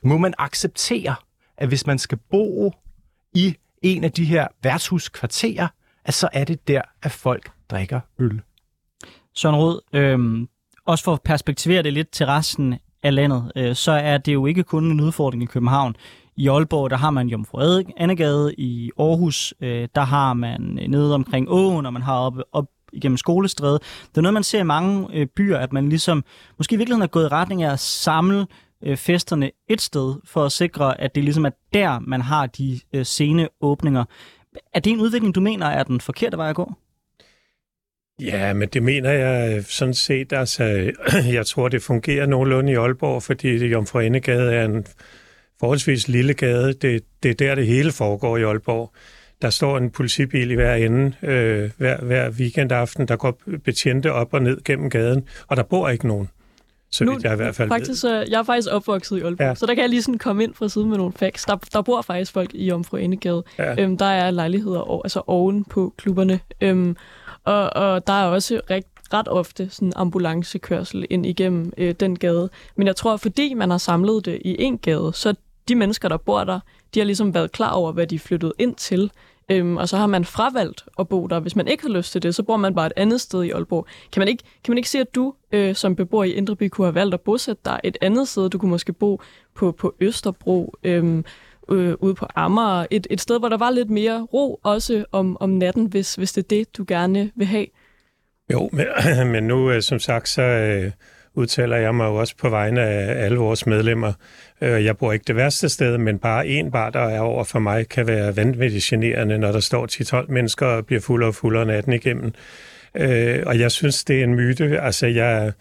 må man acceptere, at hvis man skal bo i en af de her værtshuskvarterer, at så er det der, at folk drikker øl. Søren Rød, øh, også for at perspektivere det lidt til resten af landet, øh, så er det jo ikke kun en udfordring i København. I Aalborg, der har man Jomfru Annegade. I Aarhus, øh, der har man øh, nede omkring åen, og man har op, op igennem skolestræde. Det er noget, man ser i mange øh, byer, at man ligesom måske i virkeligheden er gået i retning af at samle øh, festerne et sted, for at sikre, at det ligesom er der, man har de øh, sene åbninger. Er det en udvikling, du mener er den forkerte vej at gå? Ja, men det mener jeg øh, sådan set. Altså, (clears throat) jeg tror, det fungerer nogenlunde i Aalborg, fordi Jomfru Endegade er en forholdsvis lille gade. Det, det er der, det hele foregår i Aalborg. Der står en politibil i hver ende øh, hver, hver weekendaften, der går betjente op og ned gennem gaden, og der bor ikke nogen. Så nu, jeg i hvert fald faktisk, ved. Jeg er faktisk opvokset i Aalborg, ja. så der kan jeg lige sådan komme ind fra siden med nogle facts. Der, der bor faktisk folk i Omfru Endegade. Ja. Øhm, der er lejligheder over, altså oven på klubberne. Øhm, og, og der er også rigt, ret ofte sådan ambulancekørsel ind igennem øh, den gade. Men jeg tror, fordi man har samlet det i en gade, så de mennesker, der bor der, de har ligesom været klar over, hvad de er flyttet ind til. Øhm, og så har man fravalgt at bo der. Hvis man ikke har lyst til det, så bor man bare et andet sted i Aalborg. Kan man ikke, kan man ikke se, at du øh, som beboer i Indreby kunne have valgt at bosætte dig et andet sted? Du kunne måske bo på, på Østerbro, øhm, øh, ude på Amager. Et, et sted, hvor der var lidt mere ro, også om, om natten, hvis, hvis det er det, du gerne vil have. Jo, men, (clears throat) men nu, øh, som sagt, så... Øh udtaler jeg mig jo også på vegne af alle vores medlemmer. Øh, jeg bor ikke det værste sted, men bare en bar, der er over for mig, kan være vanvittigt generende, når der står 10-12 mennesker og bliver fuldere og fuldere natten igennem. Øh, og jeg synes, det er en myte. Altså, jeg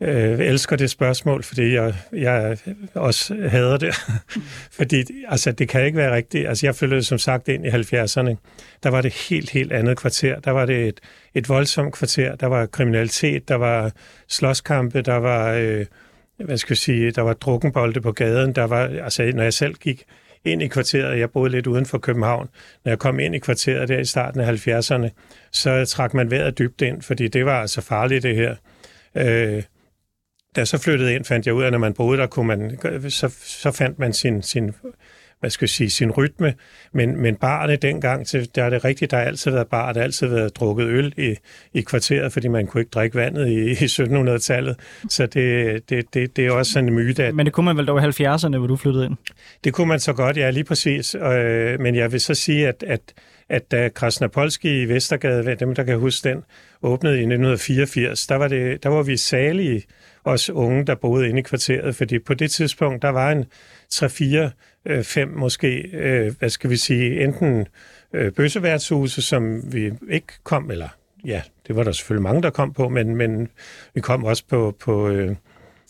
øh, elsker det spørgsmål, fordi jeg, jeg også hader det. (laughs) fordi altså, det kan ikke være rigtigt. Altså, jeg flyttede som sagt ind i 70'erne. Der var det helt, helt andet kvarter. Der var det et, et voldsomt kvarter. Der var kriminalitet, der var slåskampe, der var, øh, hvad skal jeg sige, der var drukkenbolde på gaden. Der var, altså, når jeg selv gik ind i kvarteret, jeg boede lidt uden for København, når jeg kom ind i kvarteret der i starten af 70'erne, så trak man vejret dybt ind, fordi det var altså farligt det her. Øh, da jeg så flyttede ind, fandt jeg ud af, at når man boede der, kunne man, så, så fandt man sin, sin, hvad skal jeg sige, sin rytme. Men, men barne dengang, der er det rigtigt, der har altid været bar, der har altid været drukket øl i, i kvarteret, fordi man kunne ikke drikke vandet i, i 1700-tallet. Så det, det, det, det er også sådan en myte. At, men det kunne man vel dog i 70'erne, hvor du flyttede ind? Det kunne man så godt, ja, lige præcis. Øh, men jeg vil så sige, at, at at da Krasnapolski i Vestergade, dem der kan huske den, åbnede i 1984, der var, det, der var vi salige os unge, der boede inde i kvarteret, fordi på det tidspunkt, der var en 3-4, Øh, fem måske, øh, hvad skal vi sige, enten øh, bøsseværtshuse, som vi ikke kom, eller ja, det var der selvfølgelig mange, der kom på, men, men vi kom også på, på øh,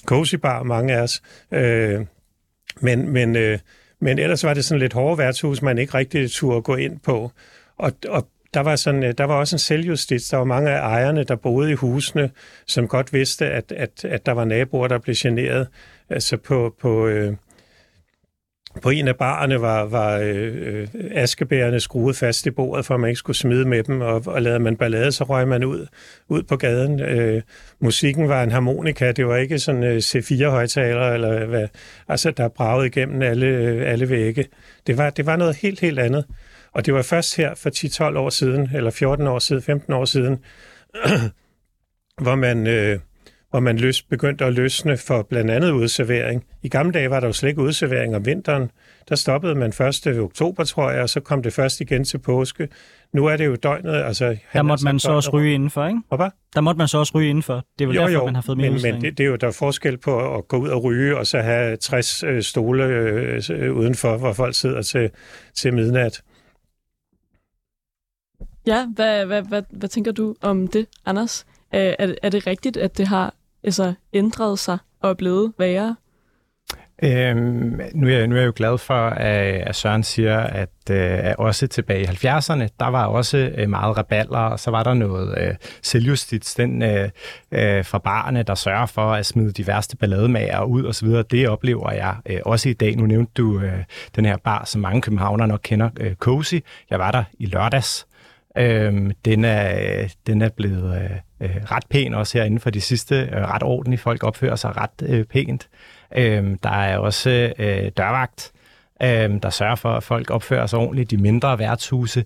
Cozy Bar, mange af os. Øh, men, men, øh, men ellers var det sådan lidt hårde værtshus, man ikke rigtig turde gå ind på. Og, og der var, sådan, øh, der var også en selvjustits. Der var mange af ejerne, der boede i husene, som godt vidste, at, at, at der var naboer, der blev generet. Altså på, på, øh, på en af barerne var, var øh, øh askebærerne skruet fast i bordet, for at man ikke skulle smide med dem, og, og lavede man ballade, så røg man ud, ud på gaden. Øh, musikken var en harmonika, det var ikke sådan øh, C4-højtaler, eller hvad, altså der bragede igennem alle, øh, alle vægge. Det var, det var noget helt, helt andet. Og det var først her for 10-12 år siden, eller 14 år siden, 15 år siden, (clears throat) hvor man... Øh, hvor man løs, begyndte at løsne for blandt andet udservering. I gamle dage var der jo slet ikke udservering om vinteren. Der stoppede man 1. oktober, tror jeg, og så kom det først igen til påske. Nu er det jo døgnet. Altså, der måtte man så også ryge indenfor, ikke? Hvad? Der måtte man så også ryge indenfor. Det er vel jo, derfor, jo, man har fået mere men, men det, det, er jo der er forskel på at gå ud og ryge, og så have 60 øh, stole øh, udenfor, hvor folk sidder til, til midnat. Ja, hvad, hvad, hvad, hvad tænker du om det, Anders? Er, er det rigtigt, at det har altså, ændret sig og er blevet værre? Øhm, nu, er jeg, nu er jeg jo glad for, at, at Søren siger, at, øh, at også tilbage i 70'erne, der var også øh, meget raballer, og så var der noget øh, selvjustits, den øh, øh, fra barne, der sørger for at smide de værste ballademager ud osv. Det oplever jeg øh, også i dag. Nu nævnte du øh, den her bar, som mange københavnere nok kender, øh, Cozy. Jeg var der i lørdags. Øhm, den, er, øh, den er blevet øh, øh, ret pæn også herinde for de sidste øh, ret ordentligt. Folk opfører sig ret øh, pænt. Øh, der er også øh, dørvagt, øh, der sørger for, at folk opfører sig ordentligt. De mindre værtshuse,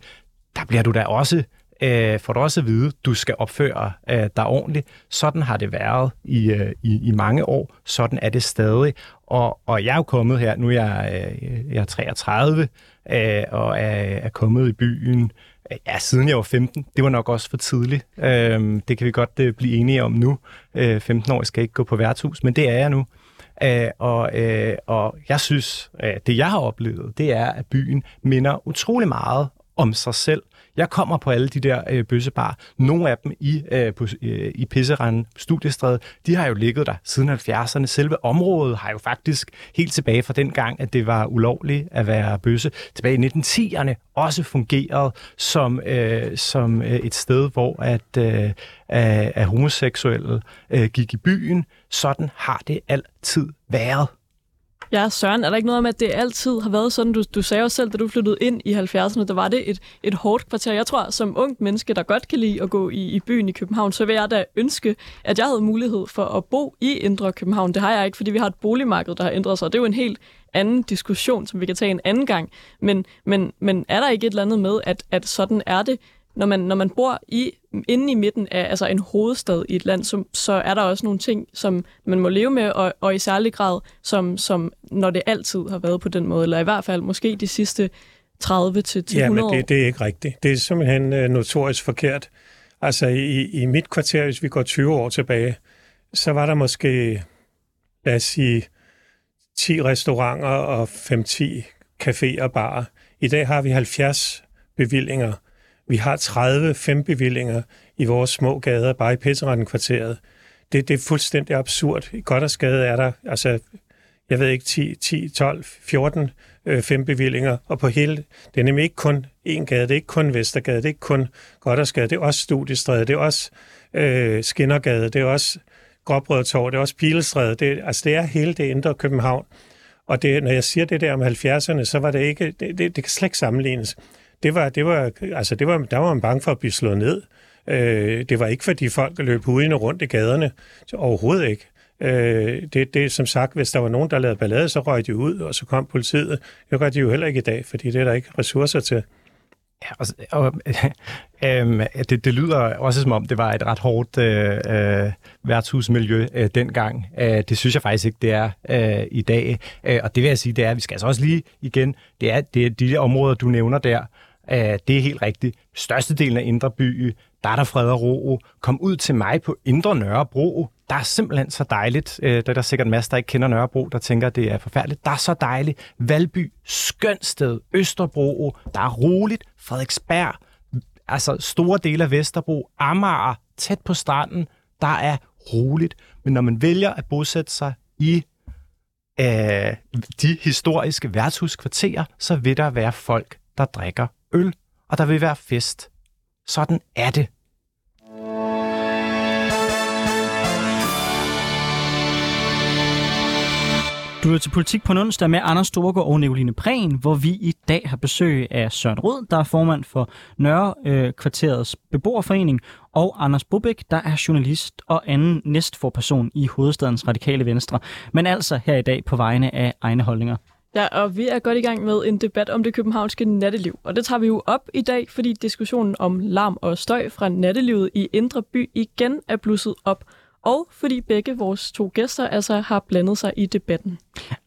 der bliver du da også øh, får du også at vide, du skal opføre øh, dig ordentligt. Sådan har det været i, øh, i, i mange år. Sådan er det stadig. Og, og jeg er jo kommet her, nu er jeg, øh, jeg er 33, øh, og er, er kommet i byen Ja, siden jeg var 15. Det var nok også for tidligt. Øhm, det kan vi godt øh, blive enige om nu. Øh, 15 år skal ikke gå på værtshus, men det er jeg nu. Øh, og, øh, og jeg synes, øh, det jeg har oplevet, det er, at byen minder utrolig meget om sig selv. Jeg kommer på alle de der øh, bøssebar. Nogle af dem i, øh, på, øh, i Pisseranden Studiestræde, de har jo ligget der siden 70'erne. Selve området har jo faktisk helt tilbage fra den gang, at det var ulovligt at være bøsse, tilbage i 1910'erne også fungeret som, øh, som øh, et sted, hvor at, øh, at homoseksuelle øh, gik i byen. Sådan har det altid været. Ja, Søren, er der ikke noget om, at det altid har været sådan? Du, du sagde jo selv, da du flyttede ind i 70'erne, der var det et, et hårdt kvarter. Jeg tror, som ung menneske, der godt kan lide at gå i, i byen i København, så vil jeg da ønske, at jeg havde mulighed for at bo i Indre København. Det har jeg ikke, fordi vi har et boligmarked, der har ændret sig. Det er jo en helt anden diskussion, som vi kan tage en anden gang. Men, men, men er der ikke et eller andet med, at, at sådan er det? Når man, når man bor i, inde i midten af altså en hovedstad i et land, så, så er der også nogle ting, som man må leve med, og, og i særlig grad, som, som når det altid har været på den måde, eller i hvert fald måske de sidste 30 til 100 ja, men år. det, det er ikke rigtigt. Det er simpelthen uh, notorisk forkert. Altså i, i mit kvarter, hvis vi går 20 år tilbage, så var der måske, lad os sige, 10 restauranter og 5-10 caféer og barer. I dag har vi 70 bevillinger vi har 30 fembevillinger i vores små gader, bare i Petteranden kvarteret. Det, det er fuldstændig absurd. I godt og skade er der, altså, jeg ved ikke, 10, 10 12, 14 øh, fembevillinger, og på hele, det er nemlig ikke kun en gade, det er ikke kun Vestergade, det er ikke kun Goddersgade, det er også Studiestræde, det er også øh, Skinnergade, det er også Gråbrødtorv, det er også Pilestræde, det, altså det er hele det indre København. Og det, når jeg siger det der om 70'erne, så var det ikke, det, det, det kan slet ikke sammenlignes det var, det var, altså det var, der var man bange for at blive slået ned. Øh, det var ikke, fordi folk løb hudene rundt i gaderne. Overhovedet ikke. Øh, det, det er som sagt, hvis der var nogen, der lavede ballade, så røg de ud, og så kom politiet. Det gør de jo heller ikke i dag, fordi det er der ikke ressourcer til. Ja, og, og (laughs) øh, det, det lyder også som om, det var et ret hårdt øh, øh, værtshusmiljø øh, dengang. Øh, det synes jeg faktisk ikke, det er øh, i dag. Øh, og det vil jeg sige, det er, vi skal altså også lige igen, det er, det er de områder, du nævner der, Øh, det er helt rigtigt. Størstedelen af Indre By, der er der fred og ro. Kom ud til mig på Indre Nørrebro. Der er simpelthen så dejligt. Øh, der er der sikkert masser, der ikke kender Nørrebro, der tænker, at det er forfærdeligt. Der er så dejligt. Valby, skønt sted. Østerbro, der er roligt. Frederiksberg, altså store dele af Vesterbro, Amager, tæt på stranden, der er roligt. Men når man vælger at bosætte sig i øh, de historiske værtshuskvarterer, så vil der være folk, der drikker øl, og der vil være fest. Sådan er det. Du er til Politik på en onsdag med Anders Storgård og Nicoline Prehn, hvor vi i dag har besøg af Søren Rød, der er formand for Nørre øh, Kvarterets beboerforening, og Anders Bobæk, der er journalist og anden næstforperson i hovedstadens radikale venstre, men altså her i dag på vegne af egne holdninger. Ja, og vi er godt i gang med en debat om det københavnske natteliv. Og det tager vi jo op i dag, fordi diskussionen om larm og støj fra nattelivet i Indre By igen er blusset op – og fordi begge vores to gæster altså har blandet sig i debatten.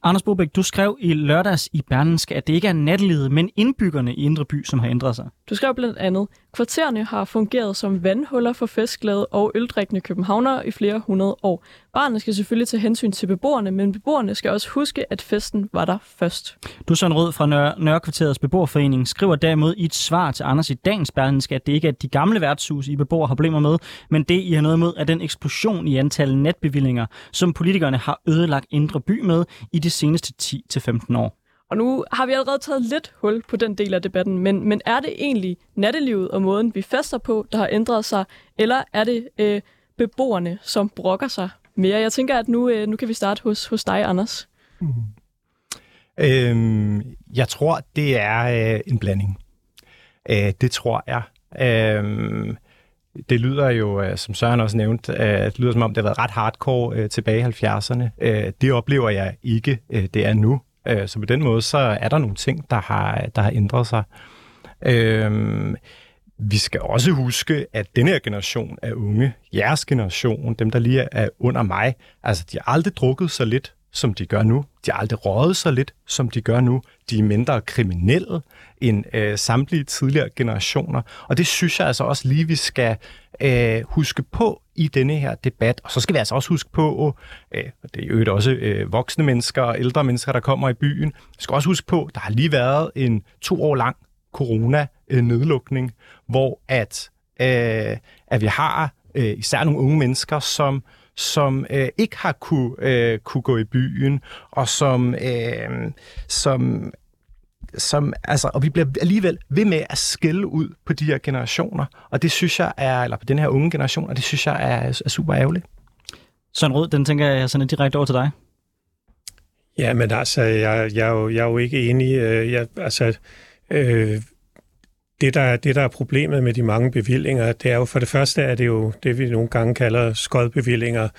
Anders Bobæk, du skrev i lørdags i Berlinske, at det ikke er nattelivet, men indbyggerne i Indre By, som har ændret sig. Du skrev blandt andet, kvartererne har fungeret som vandhuller for festglade og øldrikkende københavnere i flere hundrede år. Barnet skal selvfølgelig tage hensyn til beboerne, men beboerne skal også huske, at festen var der først. Du, Søren Rød fra Nør- Nørrekvarterets beboerforening, skriver derimod i et svar til Anders i dagens Berlinske, at det ikke er de gamle værtshus, I beboere har problemer med, men det, I har noget med, er den eksplosion i antallet natbevillinger, som politikerne har ødelagt Indre By med i de seneste 10-15 år. Og nu har vi allerede taget lidt hul på den del af debatten, men, men er det egentlig nattelivet og måden, vi fester på, der har ændret sig, eller er det øh, beboerne, som brokker sig mere? Jeg tænker, at nu, øh, nu kan vi starte hos, hos dig, Anders. Mm. Øhm, jeg tror, det er øh, en blanding. Øh, det tror jeg. Øh, det lyder jo, øh, som Søren også nævnte, øh, det lyder som om, det har været ret hardcore øh, tilbage i 70'erne. Det oplever jeg ikke, det er nu. Øh, så på den måde, så er der nogle ting, der har, der har ændret sig. Øh, vi skal også huske, at den her generation af unge, jeres generation, dem der lige er under mig, altså de har aldrig drukket så lidt, som de gør nu. De har aldrig røget så lidt, som de gør nu. De er mindre kriminelle end øh, samtlige tidligere generationer. Og det synes jeg altså også lige, vi skal øh, huske på i denne her debat. Og så skal vi altså også huske på, øh, og det er jo også øh, voksne mennesker og ældre mennesker, der kommer i byen. Vi skal også huske på, der har lige været en to år lang corona-nedlukning, hvor at, øh, at vi har øh, især nogle unge mennesker, som som øh, ikke har kunne, øh, kunne gå i byen, og som, øh, som som, altså, og vi bliver alligevel ved med at skille ud på de her generationer, og det synes jeg er, eller på den her unge generation, og det synes jeg er, er super ærgerligt. Søren Rød, den tænker jeg sådan direkte over til dig. Ja, men altså, jeg, jeg, er, jo, jeg er jo ikke enig. Øh, jeg, altså, øh, det, der, det, der er problemet med de mange bevillinger, det er jo for det første, er det jo det, vi nogle gange kalder skodbevillinger.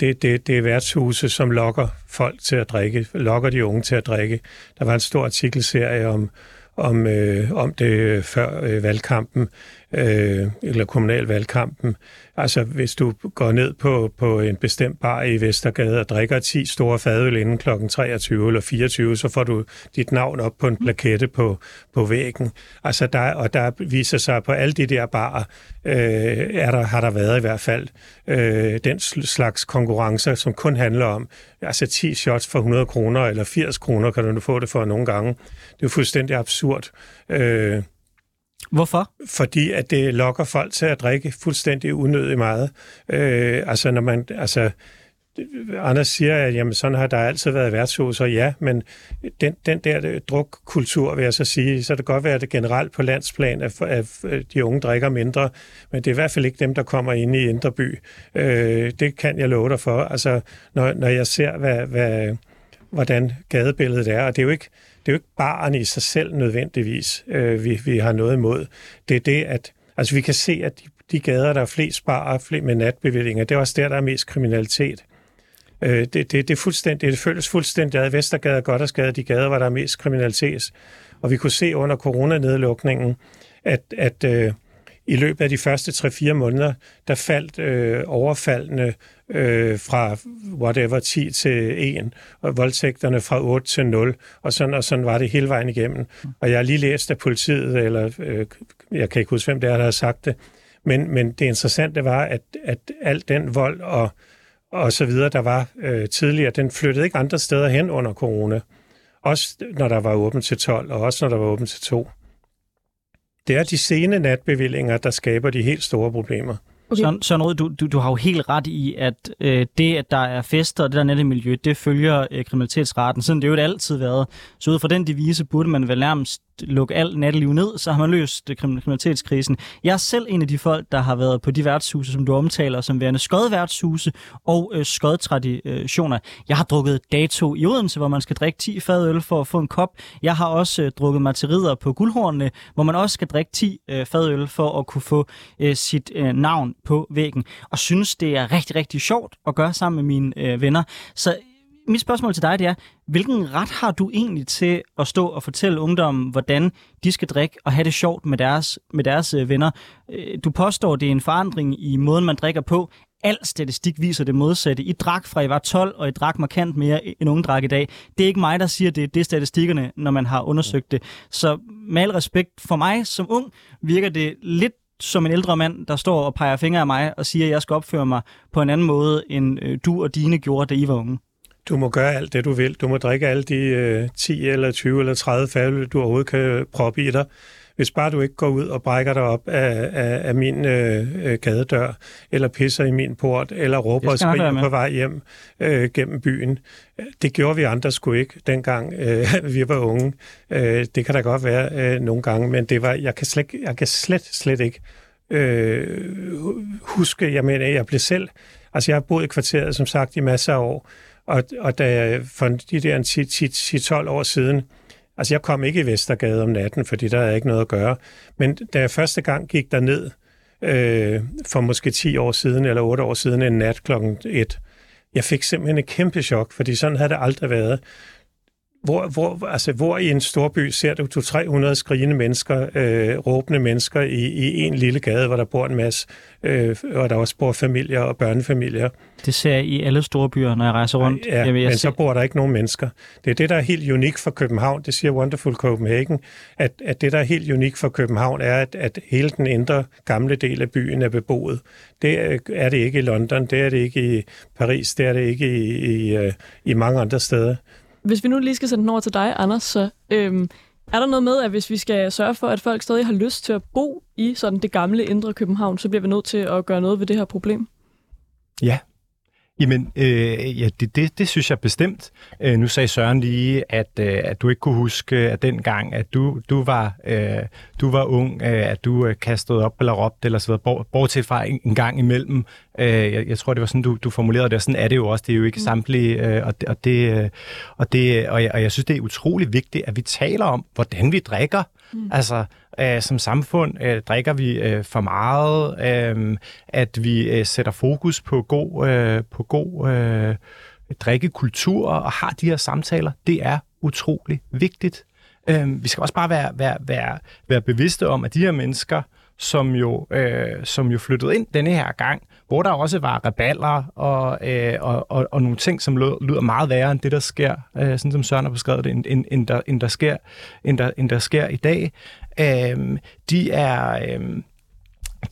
Det, det, det er værtshuse, som lokker folk til at drikke, lokker de unge til at drikke. Der var en stor artikelserie om, om, øh, om det før øh, valgkampen, øh, eller kommunalvalgkampen. Altså, hvis du går ned på, på en bestemt bar i Vestergade og drikker 10 store fadøl inden kl. 23 eller 24, så får du dit navn op på en plakette på, på væggen. Altså, der, og der viser sig på alle de der barer, øh, er der, har der været i hvert fald øh, den slags konkurrencer, som kun handler om altså 10 shots for 100 kroner eller 80 kroner, kan du få det for nogle gange. Det er fuldstændig absurd. Øh, Hvorfor? Fordi at det lokker folk til at drikke fuldstændig unødigt meget. Øh, altså når man, altså Anders siger, at jamen, sådan har der altid været værtshus, og ja, men den, den der drukkultur, vil jeg så sige, så det kan godt være, at det generelt på landsplan, at, at de unge drikker mindre, men det er i hvert fald ikke dem, der kommer ind i Indreby. Øh, det kan jeg love dig for. Altså, når, når jeg ser, hvad, hvad, hvordan gadebilledet er, og det er jo ikke, det er jo ikke barn i sig selv nødvendigvis, øh, vi, vi har noget imod. Det er det, at altså, vi kan se, at de, de gader, der er flest barer flest med natbevillinger, det er også der, der er mest kriminalitet. Øh, det, det, det, er fuldstændig, det føles fuldstændig ad Vestergade, Goddersgade, de gader, hvor der er mest kriminalitet. Og vi kunne se under coronanedlukningen, at, at øh, i løbet af de første 3-4 måneder, der faldt øh, overfaldene øh, fra whatever 10 til 1, og voldtægterne fra 8 til 0, og sådan, og sådan var det hele vejen igennem. Og jeg har lige læst af politiet, eller øh, jeg kan ikke huske, hvem det er, der har sagt det, men, men det interessante var, at, at al den vold og, og så videre, der var øh, tidligere, den flyttede ikke andre steder hen under corona. Også når der var åbent til 12, og også når der var åbent til 2. Det er de sene natbevillinger, der skaber de helt store problemer. Okay. Søren, Søren Rød, du, du, du har jo helt ret i, at øh, det, at der er fester og det der nette miljø, det følger øh, kriminalitetsraten. Sådan det jo altid været. Så ud fra den devise burde man vel nærmest lukke alt natteliv ned, så har man løst kriminalitetskrisen. Jeg er selv en af de folk, der har været på de værtshuse, som du omtaler, som værende skodværtshuse og øh, skodtraditioner. Jeg har drukket dato i Odense, hvor man skal drikke 10 fadøl for at få en kop. Jeg har også øh, drukket materider på guldhornene, hvor man også skal drikke 10 øh, fadøl for at kunne få øh, sit øh, navn på væggen. Og synes, det er rigtig, rigtig sjovt at gøre sammen med mine øh, venner. Så mit spørgsmål til dig det er, hvilken ret har du egentlig til at stå og fortælle ungdommen, hvordan de skal drikke og have det sjovt med deres, med deres øh, venner? Øh, du påstår, det er en forandring i måden, man drikker på. Al statistik viser det modsatte. I drak fra I var 12, og I drak markant mere øh, end unge drak i dag. Det er ikke mig, der siger det. Det er statistikkerne, når man har undersøgt det. Så med al respekt for mig som ung, virker det lidt som en ældre mand, der står og peger fingre af mig og siger, at jeg skal opføre mig på en anden måde, end du og dine gjorde, da I var unge. Du må gøre alt det, du vil. Du må drikke alle de øh, 10 eller 20 eller 30 fadøl, du overhovedet kan proppe i dig. Hvis bare du ikke går ud og brækker dig op af, af, af min øh, øh gadedør, eller pisser i min port, eller råber og skriger på vej hjem øh, gennem byen. Det gjorde vi andre sgu ikke, dengang øh, (laughs) vi var unge. Øh, det kan da godt være øh, nogle gange, men det var, jeg, kan slet, jeg kan slet, slet ikke øh, huske, jeg mener, jeg blev selv, altså jeg har boet i kvarteret, som sagt, i masser af år, og, og da jeg for de der 10-12 år siden, altså jeg kom ikke i Vestergade om natten, fordi der er ikke noget at gøre, men da jeg første gang gik der ned øh, for måske 10 år siden, eller 8 år siden, en nat klokken 1, jeg fik simpelthen et kæmpe chok, fordi sådan havde det aldrig været. Hvor, hvor, altså, hvor i en storby ser du 200-300 skrigende mennesker, øh, råbende mennesker i, i en lille gade, hvor der bor en masse, øh, og der også bor familier og børnefamilier. Det ser jeg i alle store byer, når jeg rejser rundt. Ja, Jamen, jeg men ser... så bor der ikke nogen mennesker. Det er det, der er helt unik for København. Det siger Wonderful Copenhagen, at, at det, der er helt unik for København, er, at, at hele den indre gamle del af byen er beboet. Det er det ikke i London, det er det ikke i Paris, det er det ikke i, i, øh, i mange andre steder. Hvis vi nu lige skal sende den over til dig, Anders, så øhm, er der noget med, at hvis vi skal sørge for, at folk stadig har lyst til at bo i sådan det gamle indre København, så bliver vi nødt til at gøre noget ved det her problem? Ja, Jamen, øh, ja, det, det, det synes jeg bestemt. Øh, nu sagde Søren lige, at, øh, at du ikke kunne huske, at dengang, at du, du, var, øh, du var ung, øh, at du øh, kastede op eller råbte eller så videre, bortset fra en, en gang imellem. Øh, jeg, jeg tror, det var sådan, du, du formulerede det, og sådan er det jo også. Det er jo ikke mm. samtlige, øh, og, og, det, øh, og, det, og, jeg, og jeg synes, det er utrolig vigtigt, at vi taler om, hvordan vi drikker. Mm. Altså, øh, som samfund øh, drikker vi øh, for meget, øh, at vi øh, sætter fokus på god, øh, på god øh, drikkekultur og har de her samtaler. Det er utrolig vigtigt. Øh, vi skal også bare være, være, være, være bevidste om, at de her mennesker, som jo, øh, som jo flyttede ind denne her gang, hvor der også var reballer og, øh, og, og, og nogle ting, som lyder meget værre end det, der sker, øh, sådan som Søren har beskrevet det, end, end, end, der, end, der, sker, end, der, end der sker i dag. Øh, de er... Øh,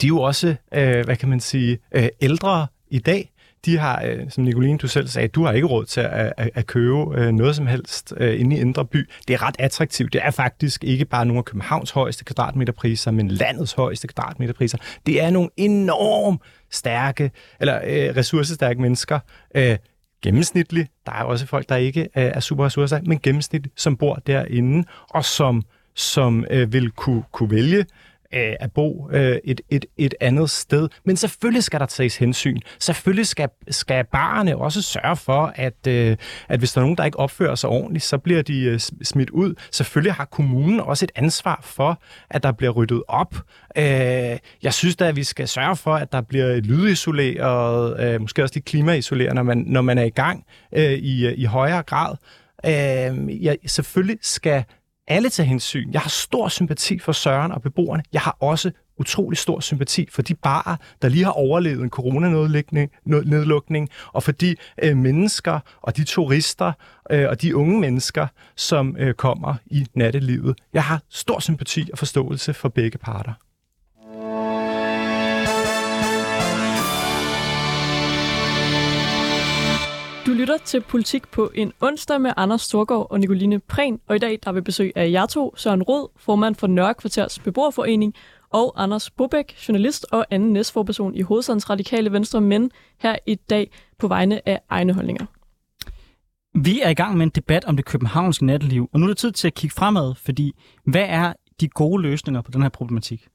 de er jo også, øh, hvad kan man sige, øh, ældre i dag, de har, øh, som Nicoline, du selv sagde, du har ikke råd til at, at, at købe øh, noget som helst øh, inde i Indre By. Det er ret attraktivt. Det er faktisk ikke bare nogle af Københavns højeste kvadratmeterpriser, men landets højeste kvadratmeterpriser. Det er nogle enormt stærke, eller øh, ressourcestærke mennesker, øh, gennemsnitligt. Der er også folk, der ikke øh, er super ressourcestærke, men gennemsnitligt, som bor derinde, og som, som øh, vil kunne, kunne vælge øh, at bo øh, et, et, et andet sted. Men selvfølgelig skal der tages hensyn. Selvfølgelig skal, skal barerne også sørge for, at, øh, at hvis der er nogen, der ikke opfører sig ordentligt, så bliver de øh, smidt ud. Selvfølgelig har kommunen også et ansvar for, at der bliver ryddet op. Øh, jeg synes da, at vi skal sørge for, at der bliver lydisoleret, øh, måske også lidt klimaisoleret, når man, når man er i gang øh, i, øh, i højere grad. Øh, ja, selvfølgelig skal alle tage hensyn. Jeg har stor sympati for Søren og beboerne. Jeg har også utrolig stor sympati for de barer, der lige har overlevet en coronanedlukning, og for de øh, mennesker og de turister øh, og de unge mennesker, som øh, kommer i nattelivet. Jeg har stor sympati og forståelse for begge parter. Lytter til Politik på en onsdag med Anders Storgård og Nicoline Prehn, og i dag der vil besøg af jer to, Søren Rod, formand for Nørrekvarters Beboerforening, og Anders Bobæk, journalist og anden næstforperson i Hovedstadens Radikale Venstre, men her i dag på vegne af egne holdninger. Vi er i gang med en debat om det københavnske natteliv, og nu er det tid til at kigge fremad, fordi hvad er de gode løsninger på den her problematik?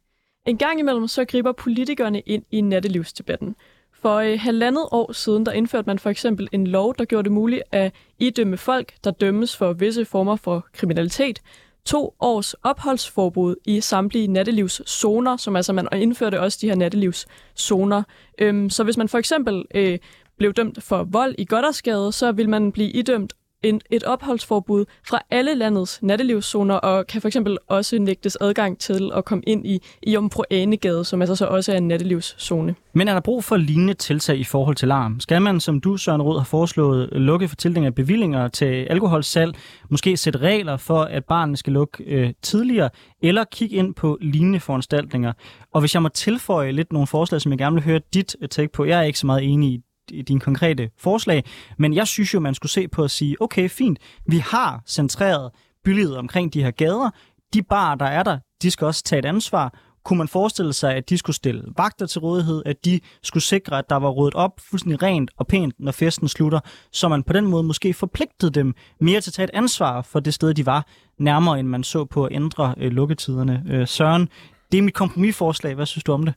En gang imellem så griber politikerne ind i nattelivsdebatten. For øh, halvandet år siden, der indførte man for eksempel en lov, der gjorde det muligt at idømme folk, der dømmes for visse former for kriminalitet, to års opholdsforbud i samtlige nattelivszoner, som altså man indførte også de her nattelivszoner. Øhm, så hvis man for eksempel øh, blev dømt for vold i Goddersgade, så vil man blive idømt en, et opholdsforbud fra alle landets nattelivszoner, og kan for eksempel også nægtes adgang til at komme ind i, i Jomfru Anegade, som altså så også er en nattelivszone. Men er der brug for lignende tiltag i forhold til larm? Skal man, som du, Søren Rød, har foreslået, lukke for tildeling af bevillinger til alkoholsalg, måske sætte regler for, at barnet skal lukke øh, tidligere, eller kigge ind på lignende foranstaltninger? Og hvis jeg må tilføje lidt nogle forslag, som jeg gerne vil høre dit øh, take på, jeg er ikke så meget enig i dine konkrete forslag, men jeg synes jo, man skulle se på at sige, okay, fint, vi har centreret bylivet omkring de her gader, de bar, der er der, de skal også tage et ansvar. Kunne man forestille sig, at de skulle stille vagter til rådighed, at de skulle sikre, at der var ryddet op fuldstændig rent og pænt, når festen slutter, så man på den måde måske forpligtede dem mere til at tage et ansvar for det sted, de var, nærmere end man så på at ændre øh, lukketiderne. Øh, Søren, det er mit kompromisforslag. Hvad synes du om det?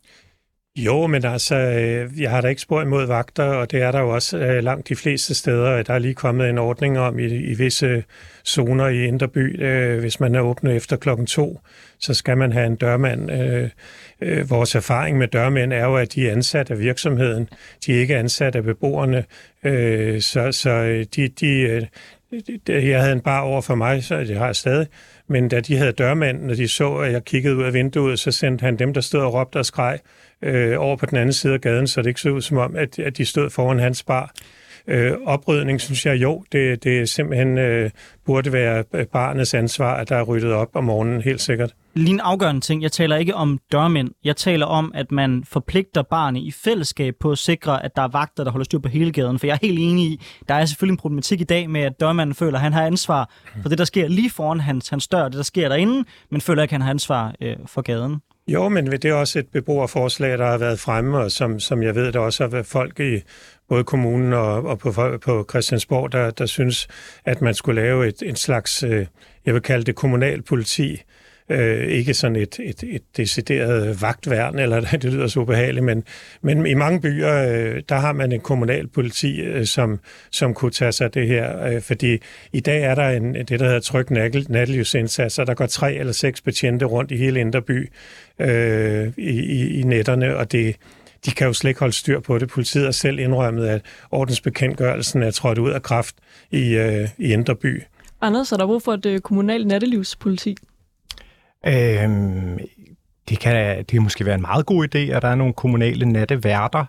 Jo, men altså, øh, jeg har da ikke spor imod vagter, og det er der jo også øh, langt de fleste steder. Der er lige kommet en ordning om i, i visse zoner i Inderby, øh, hvis man er åbnet efter klokken to, så skal man have en dørmand. vores erfaring med dørmænd er jo, at de er ansat af virksomheden, de er ikke ansat af beboerne, så, så de, de, jeg havde en bar over for mig, så det har jeg stadig, men da de havde dørmanden, og de så, at jeg kiggede ud af vinduet, så sendte han dem, der stod og råbte og skreg, øh, over på den anden side af gaden, så det ikke så ud som om, at, at de stod foran hans bar. Øh, oprydning, synes jeg jo, det, det simpelthen øh, burde være øh, barnets ansvar, at der er ryddet op om morgenen, helt sikkert. Lige en afgørende ting, jeg taler ikke om dørmænd. Jeg taler om, at man forpligter barnet i fællesskab på at sikre, at der er vagter, der holder styr på hele gaden. For jeg er helt enig i, der er selvfølgelig en problematik i dag med, at dørmanden føler, at han har ansvar for det, der sker lige foran hans, hans dør, det der sker derinde, men føler ikke, at han har ansvar øh, for gaden. Jo, men det er også et beboerforslag, der har været fremme, og som, som jeg ved, der også har været folk i både kommunen og, og på, på Christiansborg, der, der synes, at man skulle lave et, en slags, øh, jeg vil kalde det kommunalpoliti, Øh, ikke sådan et, et, et decideret vagtværn, eller (laughs) det lyder så ubehageligt, men, men i mange byer, øh, der har man en kommunal politi, øh, som, som kunne tage sig af det her. Øh, fordi i dag er der en, det, der hedder tryg nattelivsindsats, og der går tre eller seks betjente rundt i hele Inderby øh, i, i, netterne, og det, de kan jo slet ikke holde styr på det. Politiet har selv indrømmet, at ordensbekendtgørelsen er trådt ud af kraft i, øh, i Inderby. Anders, er der brug for et øh, kommunalt nattelivspoliti? Øhm, det kan det kan måske være en meget god idé, at der er nogle kommunale natteværter.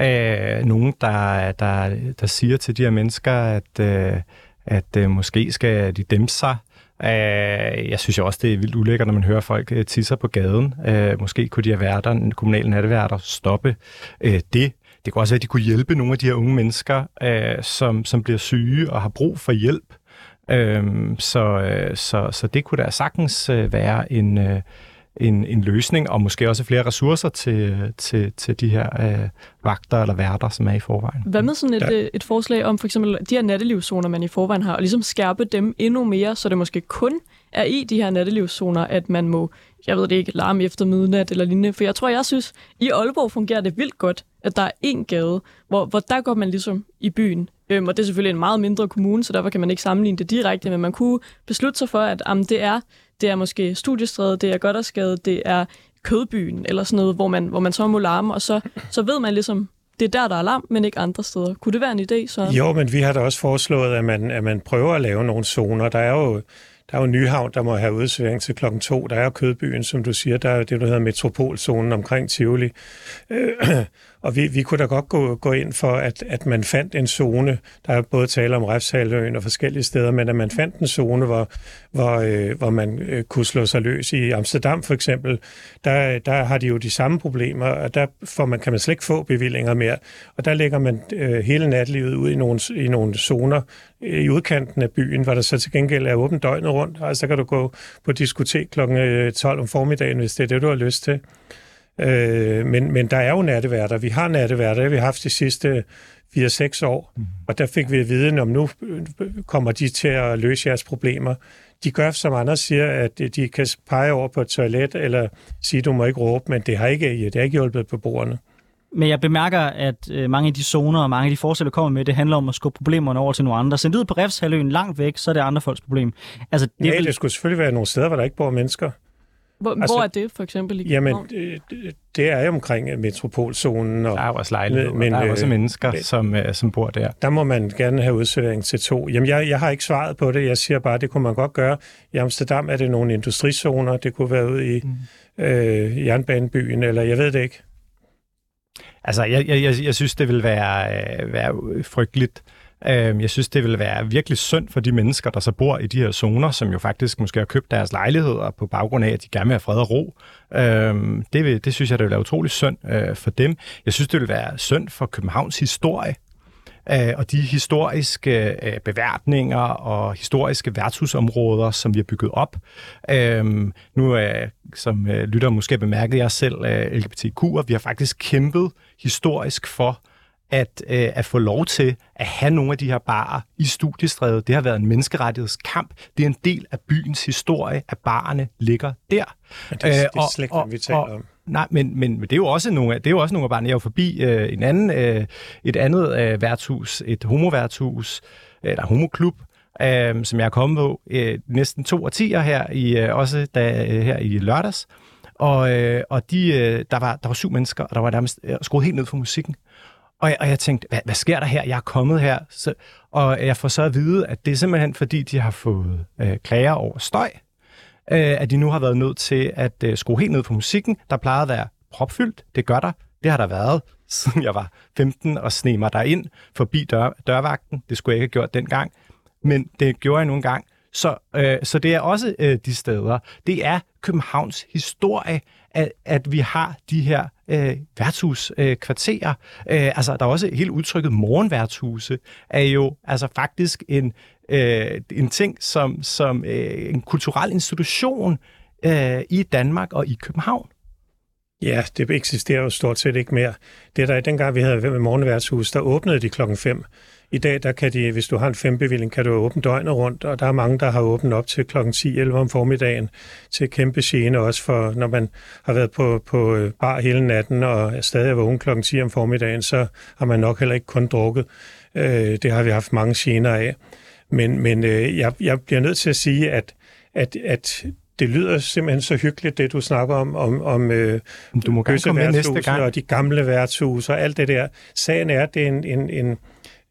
Øh, nogen, der, der, der siger til de her mennesker, at, øh, at øh, måske skal de dæmpe sig. Øh, jeg synes jo også, det er vildt ulækkert, når man hører folk øh, tisse tisser på gaden. Øh, måske kunne de her værter, kommunale natteværter, stoppe øh, det. Det kunne også være, at de kunne hjælpe nogle af de her unge mennesker, øh, som, som bliver syge og har brug for hjælp. Øhm, så, øh, så, så det kunne da sagtens øh, være en, øh, en, en løsning, og måske også flere ressourcer til, til, til de her øh, vagter eller værter, som er i forvejen. Hvad med sådan et, ja. et forslag om for eksempel de her nattelivszoner, man i forvejen har, og ligesom skærpe dem endnu mere, så det måske kun er i de her nattelivszoner, at man må, jeg ved det ikke, larme efter midnat eller lignende. For jeg tror, jeg synes, i Aalborg fungerer det vildt godt, at der er en gade, hvor, hvor der går man ligesom i byen. Øhm, og det er selvfølgelig en meget mindre kommune, så derfor kan man ikke sammenligne det direkte, men man kunne beslutte sig for, at jamen, det er det er måske Studiestræde, det er Goddersgade, det er Kødbyen, eller sådan noget, hvor man, hvor man så må larme, og så, så ved man ligesom, det er der, der er larm, men ikke andre steder. Kunne det være en idé? Så? Jo, men vi har da også foreslået, at man, at man prøver at lave nogle zoner. Der er jo der er jo Nyhavn, der må have udsværing til klokken to. Der er jo Kødbyen, som du siger. Der er jo det, der hedder Metropolzonen omkring Tivoli. (clears throat) Øh, og vi, vi kunne da godt gå, gå ind for, at, at man fandt en zone, der er både tale om Refshaløen og forskellige steder, men at man fandt en zone, hvor, hvor, øh, hvor man øh, kunne slå sig løs. I Amsterdam for eksempel, der, der har de jo de samme problemer, og der får man, kan man slet ikke få bevillinger mere. Og der lægger man øh, hele natlivet ud i nogle, i nogle zoner øh, i udkanten af byen, hvor der så til gengæld er åbent døgnet rundt. Altså der kan du gå på diskotek kl. 12 øh, om formiddagen, hvis det er det, du har lyst til. Øh, men, men der er jo natteværter. Vi har natteværter, vi har haft de sidste 4-6 år, mm. og der fik vi at vide, om nu kommer de til at løse jeres problemer. De gør, som andre siger, at de kan pege over på et toilet, eller sige, du må ikke råbe, men det har ikke, det har ikke hjulpet på bordene. Men jeg bemærker, at øh, mange af de zoner og mange af de forslag, der kommer med, det handler om at skubbe problemerne over til nogle andre. Sendt ud på Refshaløen langt væk, så er det andre folks problem. Altså, det, ja, vil... det skulle selvfølgelig være nogle steder, hvor der ikke bor mennesker. Hvor, altså, hvor er det for eksempel i Jamen, det, det er jo omkring metropolzonen. Og, der er også lejligheder, men der er også øh, mennesker, øh, som, øh, som bor der. Der må man gerne have udservering til to. Jamen, jeg, jeg har ikke svaret på det. Jeg siger bare, det kunne man godt gøre. I Amsterdam er det nogle industrizoner. Det kunne være ude i mm. øh, jernbanebyen, eller jeg ved det ikke. Altså, jeg, jeg, jeg, jeg synes, det vil være, øh, være frygteligt, Øh, Øhm, jeg synes, det vil være virkelig synd for de mennesker, der så bor i de her zoner, som jo faktisk måske har købt deres lejligheder på baggrund af, at de gerne vil have fred og ro. Øh, det, vil, det synes jeg, det vil være utrolig synd øh, for dem. Jeg synes, det vil være synd for Københavns historie, øh, og de historiske øh, beværtninger og historiske værtshusområder, som vi har bygget op. Øhm, nu, øh, som lytter måske bemærket jeg selv, LGBTQ, LGBTQ'er, vi har faktisk kæmpet historisk for, at, øh, at få lov til at have nogle af de her barer i studiestredet. Det har været en menneskerettighedskamp. Det er en del af byens historie, at barerne ligger der. Men det, er, øh, det er slet ikke, vi taler og, om. Nej, men, men det er jo også nogle, det er jo også nogle af barne. Jeg var forbi øh, en anden, øh, et andet øh, værtshus, et homoværtshus, eller homoklub, øh, som jeg er kommet på øh, næsten to årtier her, i, øh, også da, øh, her i lørdags. Og, øh, og de, øh, der, var, der var syv mennesker, og der var nærmest øh, skruet helt ned for musikken. Og jeg, og jeg tænkte, hvad, hvad sker der her? Jeg er kommet her. Så, og jeg får så at vide, at det er simpelthen fordi, de har fået øh, klager over støj, øh, at de nu har været nødt til at øh, skrue helt ned på musikken. Der plejede at være propfyldt. Det gør der. Det har der været, (laughs) siden jeg var 15 og sne mig derind forbi dør, dørvagten. Det skulle jeg ikke have gjort dengang. Men det gjorde jeg nogle gang. Så, øh, så det er også øh, de steder. Det er Københavns historie, at, at vi har de her øh, værtshuskvarterer. Øh, øh, altså, der er også helt udtrykket morgenværtshuse, er jo altså faktisk en, øh, en ting som, som øh, en kulturel institution øh, i Danmark og i København. Ja, det eksisterer jo stort set ikke mere. Det der dengang vi havde med morgenværtshus, der åbnede de klokken 5. I dag, der kan de, hvis du har en fembevilling, kan du åbne døgnet rundt, og der er mange, der har åbent op til klokken 10-11 om formiddagen til kæmpe gene også for, når man har været på, på øh, bar hele natten og er stadig vågen klokken 10 om formiddagen, så har man nok heller ikke kun drukket. Øh, det har vi haft mange gener af. Men, men øh, jeg, jeg bliver nødt til at sige, at, at, at det lyder simpelthen så hyggeligt, det du snakker om, om, om øh, du må gerne komme næste gang. og de gamle værtshuse og alt det der. Sagen er, at det er en, en, en,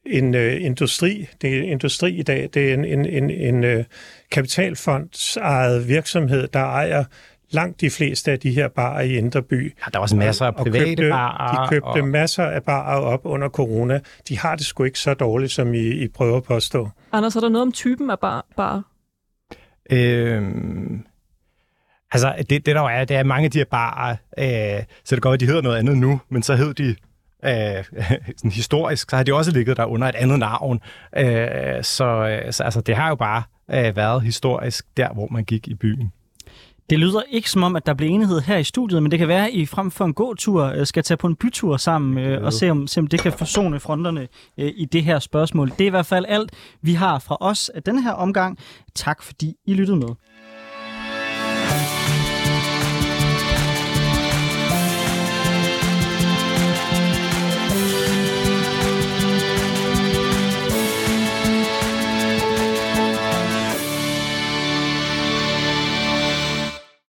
en øh, industri. Det er industri i dag. Det er en, en, en, en øh, kapitalfondsejet virksomhed, der ejer langt de fleste af de her barer i Indreby. Ja, der er også masser af private købte, barer. De købte og... masser af barer op under corona. De har det sgu ikke så dårligt, som I, I prøver at påstå. Anders, er der noget om typen af bar? bar? Øhm, altså, det, det der er, det er mange af de her barer, øh, så det går, at de hedder noget andet nu, men så hed de øh, (laughs) sådan historisk, så har de også ligget der under et andet navn. Øh, så så altså, det har jo bare øh, været historisk der, hvor man gik i byen. Det lyder ikke som om, at der bliver enighed her i studiet, men det kan være, at I frem for en gåtur øh, skal tage på en bytur sammen øh, og se om, se om det kan forsone fronterne øh, i det her spørgsmål. Det er i hvert fald alt, vi har fra os af denne her omgang. Tak fordi I lyttede med.